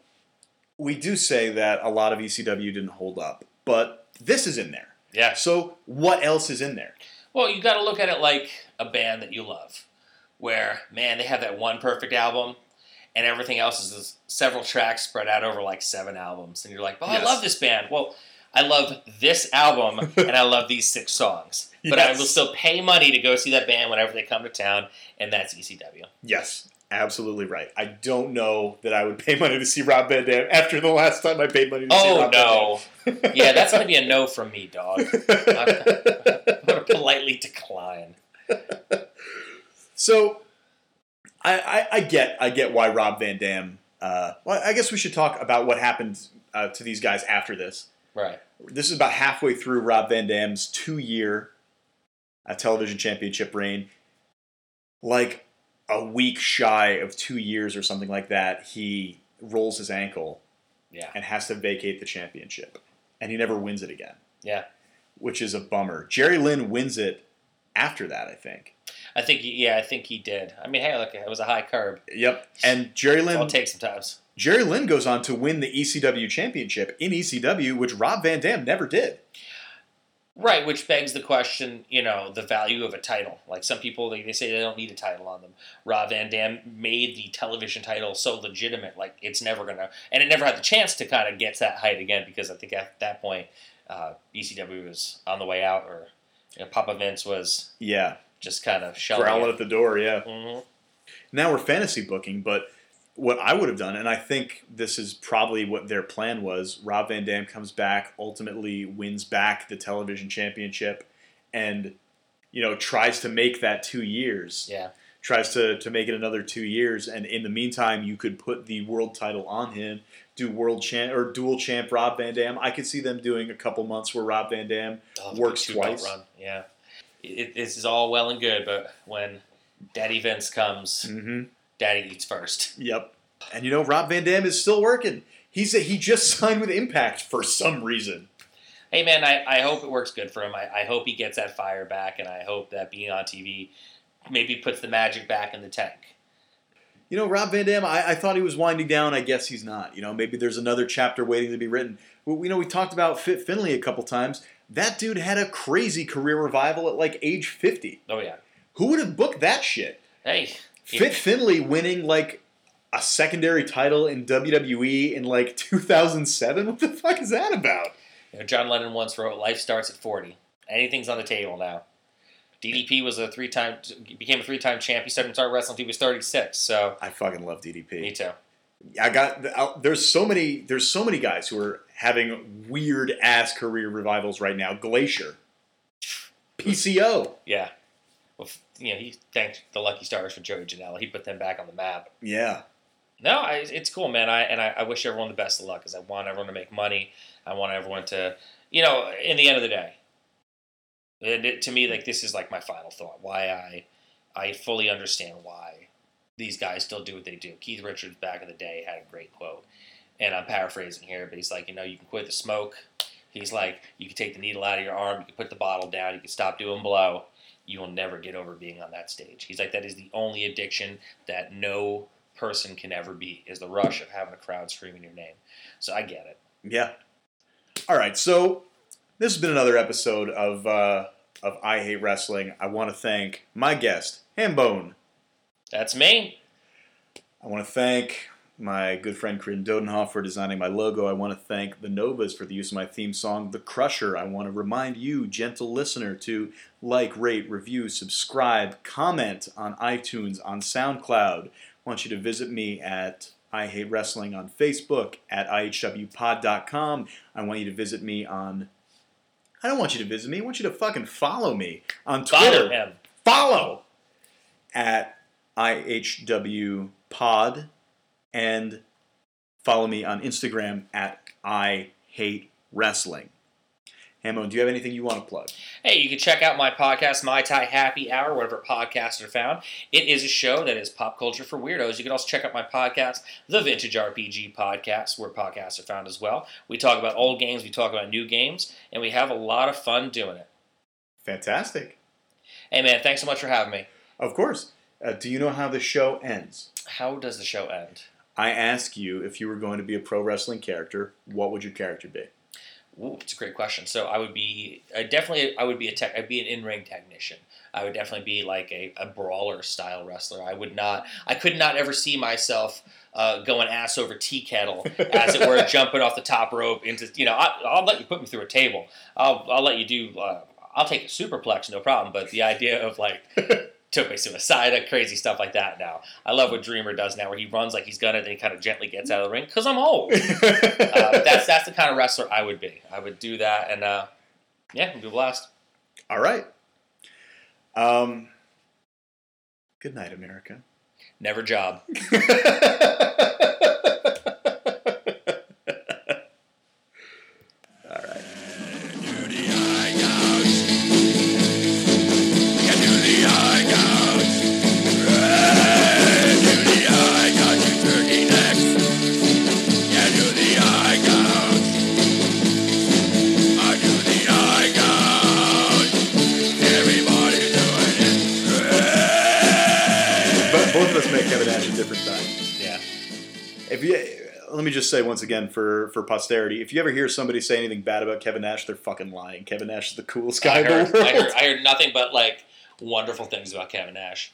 we do say that a lot of ECW didn't hold up, but this is in there. Yeah. So what else is in there? Well, you got to look at it like a band that you love, where man, they have that one perfect album, and everything else is this several tracks spread out over like seven albums, and you're like, "Oh, I love this band." Well, I love this album, *laughs* and I love these six songs, but I will still pay money to go see that band whenever they come to town, and that's ECW. Yes. absolutely right. I don't know that I would pay money to see Rob Van Dam after the last time I paid money to see Oh Rob no. Van Dam. *laughs* Yeah, that's gonna be a no from me, dog. *laughs* I'm gonna politely decline. so, I, I, I get I get why Rob Van Dam. Uh, well, I guess we should talk about what happened uh, to these guys after this. Right. This is about halfway through Rob Van Dam's two-year uh, television championship reign. Like a week shy of two years or something like that, he rolls his ankle Yeah. and has to vacate the championship, and he never wins it again. Yeah. which is a bummer. Jerry Lynn wins it after that, I think. I think yeah, I think he did. I mean, hey, look, it was a high curb. Yep, and Jerry I'll Lynn take sometimes. Jerry Lynn goes on to win the ECW championship in ECW, which Rob Van Dam never did. Right, which begs the question, you know, the value of a title. Like some people, they, they say they don't need a title on them. Rob Van Dam made the television title so legitimate, like it's never gonna, and it never had the chance to kind of get to that height again because I think at that point, uh, ECW was on the way out, or you know, Papa Vince was Yeah, just kind of shelling growling at the door. Yeah. hmm Now we're fantasy booking, but what I would have done, and I think this is probably what their plan was. Rob Van Dam comes back, ultimately wins back the television championship, and you know tries to make that two years. Yeah, tries to, to make it another two years, and in the meantime, you could put the world title on him, do world champ or dual champ Rob Van Dam. I could see them doing a couple months where Rob Van Dam Oh, Works twice. Yeah, it, this is all well and good, but when Daddy Vince comes, Mm-hmm. Daddy eats first. Yep. And you know, Rob Van Dam is still working. He's he just *laughs* signed with Impact for some reason. Hey man, I, I hope it works good for him. I, I hope he gets that fire back, and I hope that being on TV maybe puts the magic back in the tank. You know, Rob Van Dam, I, I thought he was winding down. I guess he's not. You know, maybe there's another chapter waiting to be written. Well, you know, we talked about Fit Finlay a couple times. That dude had a crazy career revival at like age 50. Oh yeah. Who would have booked that shit? Hey, Fit Finlay winning like a secondary title in WWE in like *laughs* 2007? What the fuck is that about? you know, John Lennon once wrote, "Life starts at 40. Anything's on the table now." DDP was a three-time, became a three-time champ. He started wrestling he was 36. So I fucking love DDP. me too. I got uh, there's so many there's so many guys who are having weird ass career revivals right now. Glacier, PCO, Yeah. Well, you know, he thanked the Lucky Stars for Joey Janela. He put them back on the map. yeah, No, I, it's cool, man. I and I, I wish everyone the best of luck because I want everyone to make money. I want everyone to, you know, in the end of the day, and it, to me, like this is like my final thought. Why I, I fully understand why these guys still do what they do. Keith Richards back in the day had a great quote, and I'm paraphrasing here, but he's like, you know, you can quit the smoke. He's like, you can take the needle out of your arm, you can put the bottle down, you can stop doing blow. You will never get over being on that stage. He's like, that is the only addiction that no person can ever be is the rush of having a crowd screaming your name. So I get it. yeah. All right, so this has been another episode of uh, of I Hate Wrestling. I want to thank my guest Hambone. That's me. I want to thank my good friend Corinne Dodenhoff for designing my logo. I want to thank the Novas for the use of my theme song, The Crusher. I want to remind you, gentle listener, to like, rate, review, subscribe, comment on iTunes, on SoundCloud. I want you to visit me at I Hate Wrestling on Facebook, at IHWPod.com. I want you to visit me on. I don't want you to visit me. I want you to fucking follow me on Twitter Follow him. follow at IHW Pod and follow me on Instagram at I Hate Wrestling. Hamon, do you have anything you want to plug? Hey, you can check out my podcast, My Thai Happy Hour, wherever podcasts are found. It is a show that is pop culture for weirdos. You can also check out my podcast, The Vintage RPG Podcast, where podcasts are found as well. We talk about old games, we talk about new games, and we have a lot of fun doing it. Fantastic. Hey, man, thanks so much for having me. Of course. Uh, do you know how the show ends? How does the show end? I ask you if you were going to be a pro wrestling character, what would your character be? Ooh, it's a great question. So I would be, I definitely, I would be a tech, I'd be an in-ring technician. I would definitely be like a, a brawler style wrestler. I would not, I could not ever see myself uh, going ass over tea kettle, as it were, *laughs* jumping off the top rope into, you know, I, I'll let you put me through a table. I'll, I'll let you do, uh, I'll take a superplex, no problem. But the idea of like took my suicide, crazy stuff like that. Now I love what Dreamer does now, where he runs like he's gonna, then he kind of gently gets out of the ring because I'm old. *laughs* uh, that's that's the kind of wrestler I would be. I would do that, and uh, yeah, it'd be a blast. All right. Um, good night, America. Never job. *laughs* both of us met Kevin Nash at different time. Yeah. If you, let me just say once again for for posterity, if you ever hear somebody say anything bad about Kevin Nash, they're fucking lying. Kevin Nash is the coolest guy I in the world. I heard I heard nothing but like wonderful things about Kevin Nash.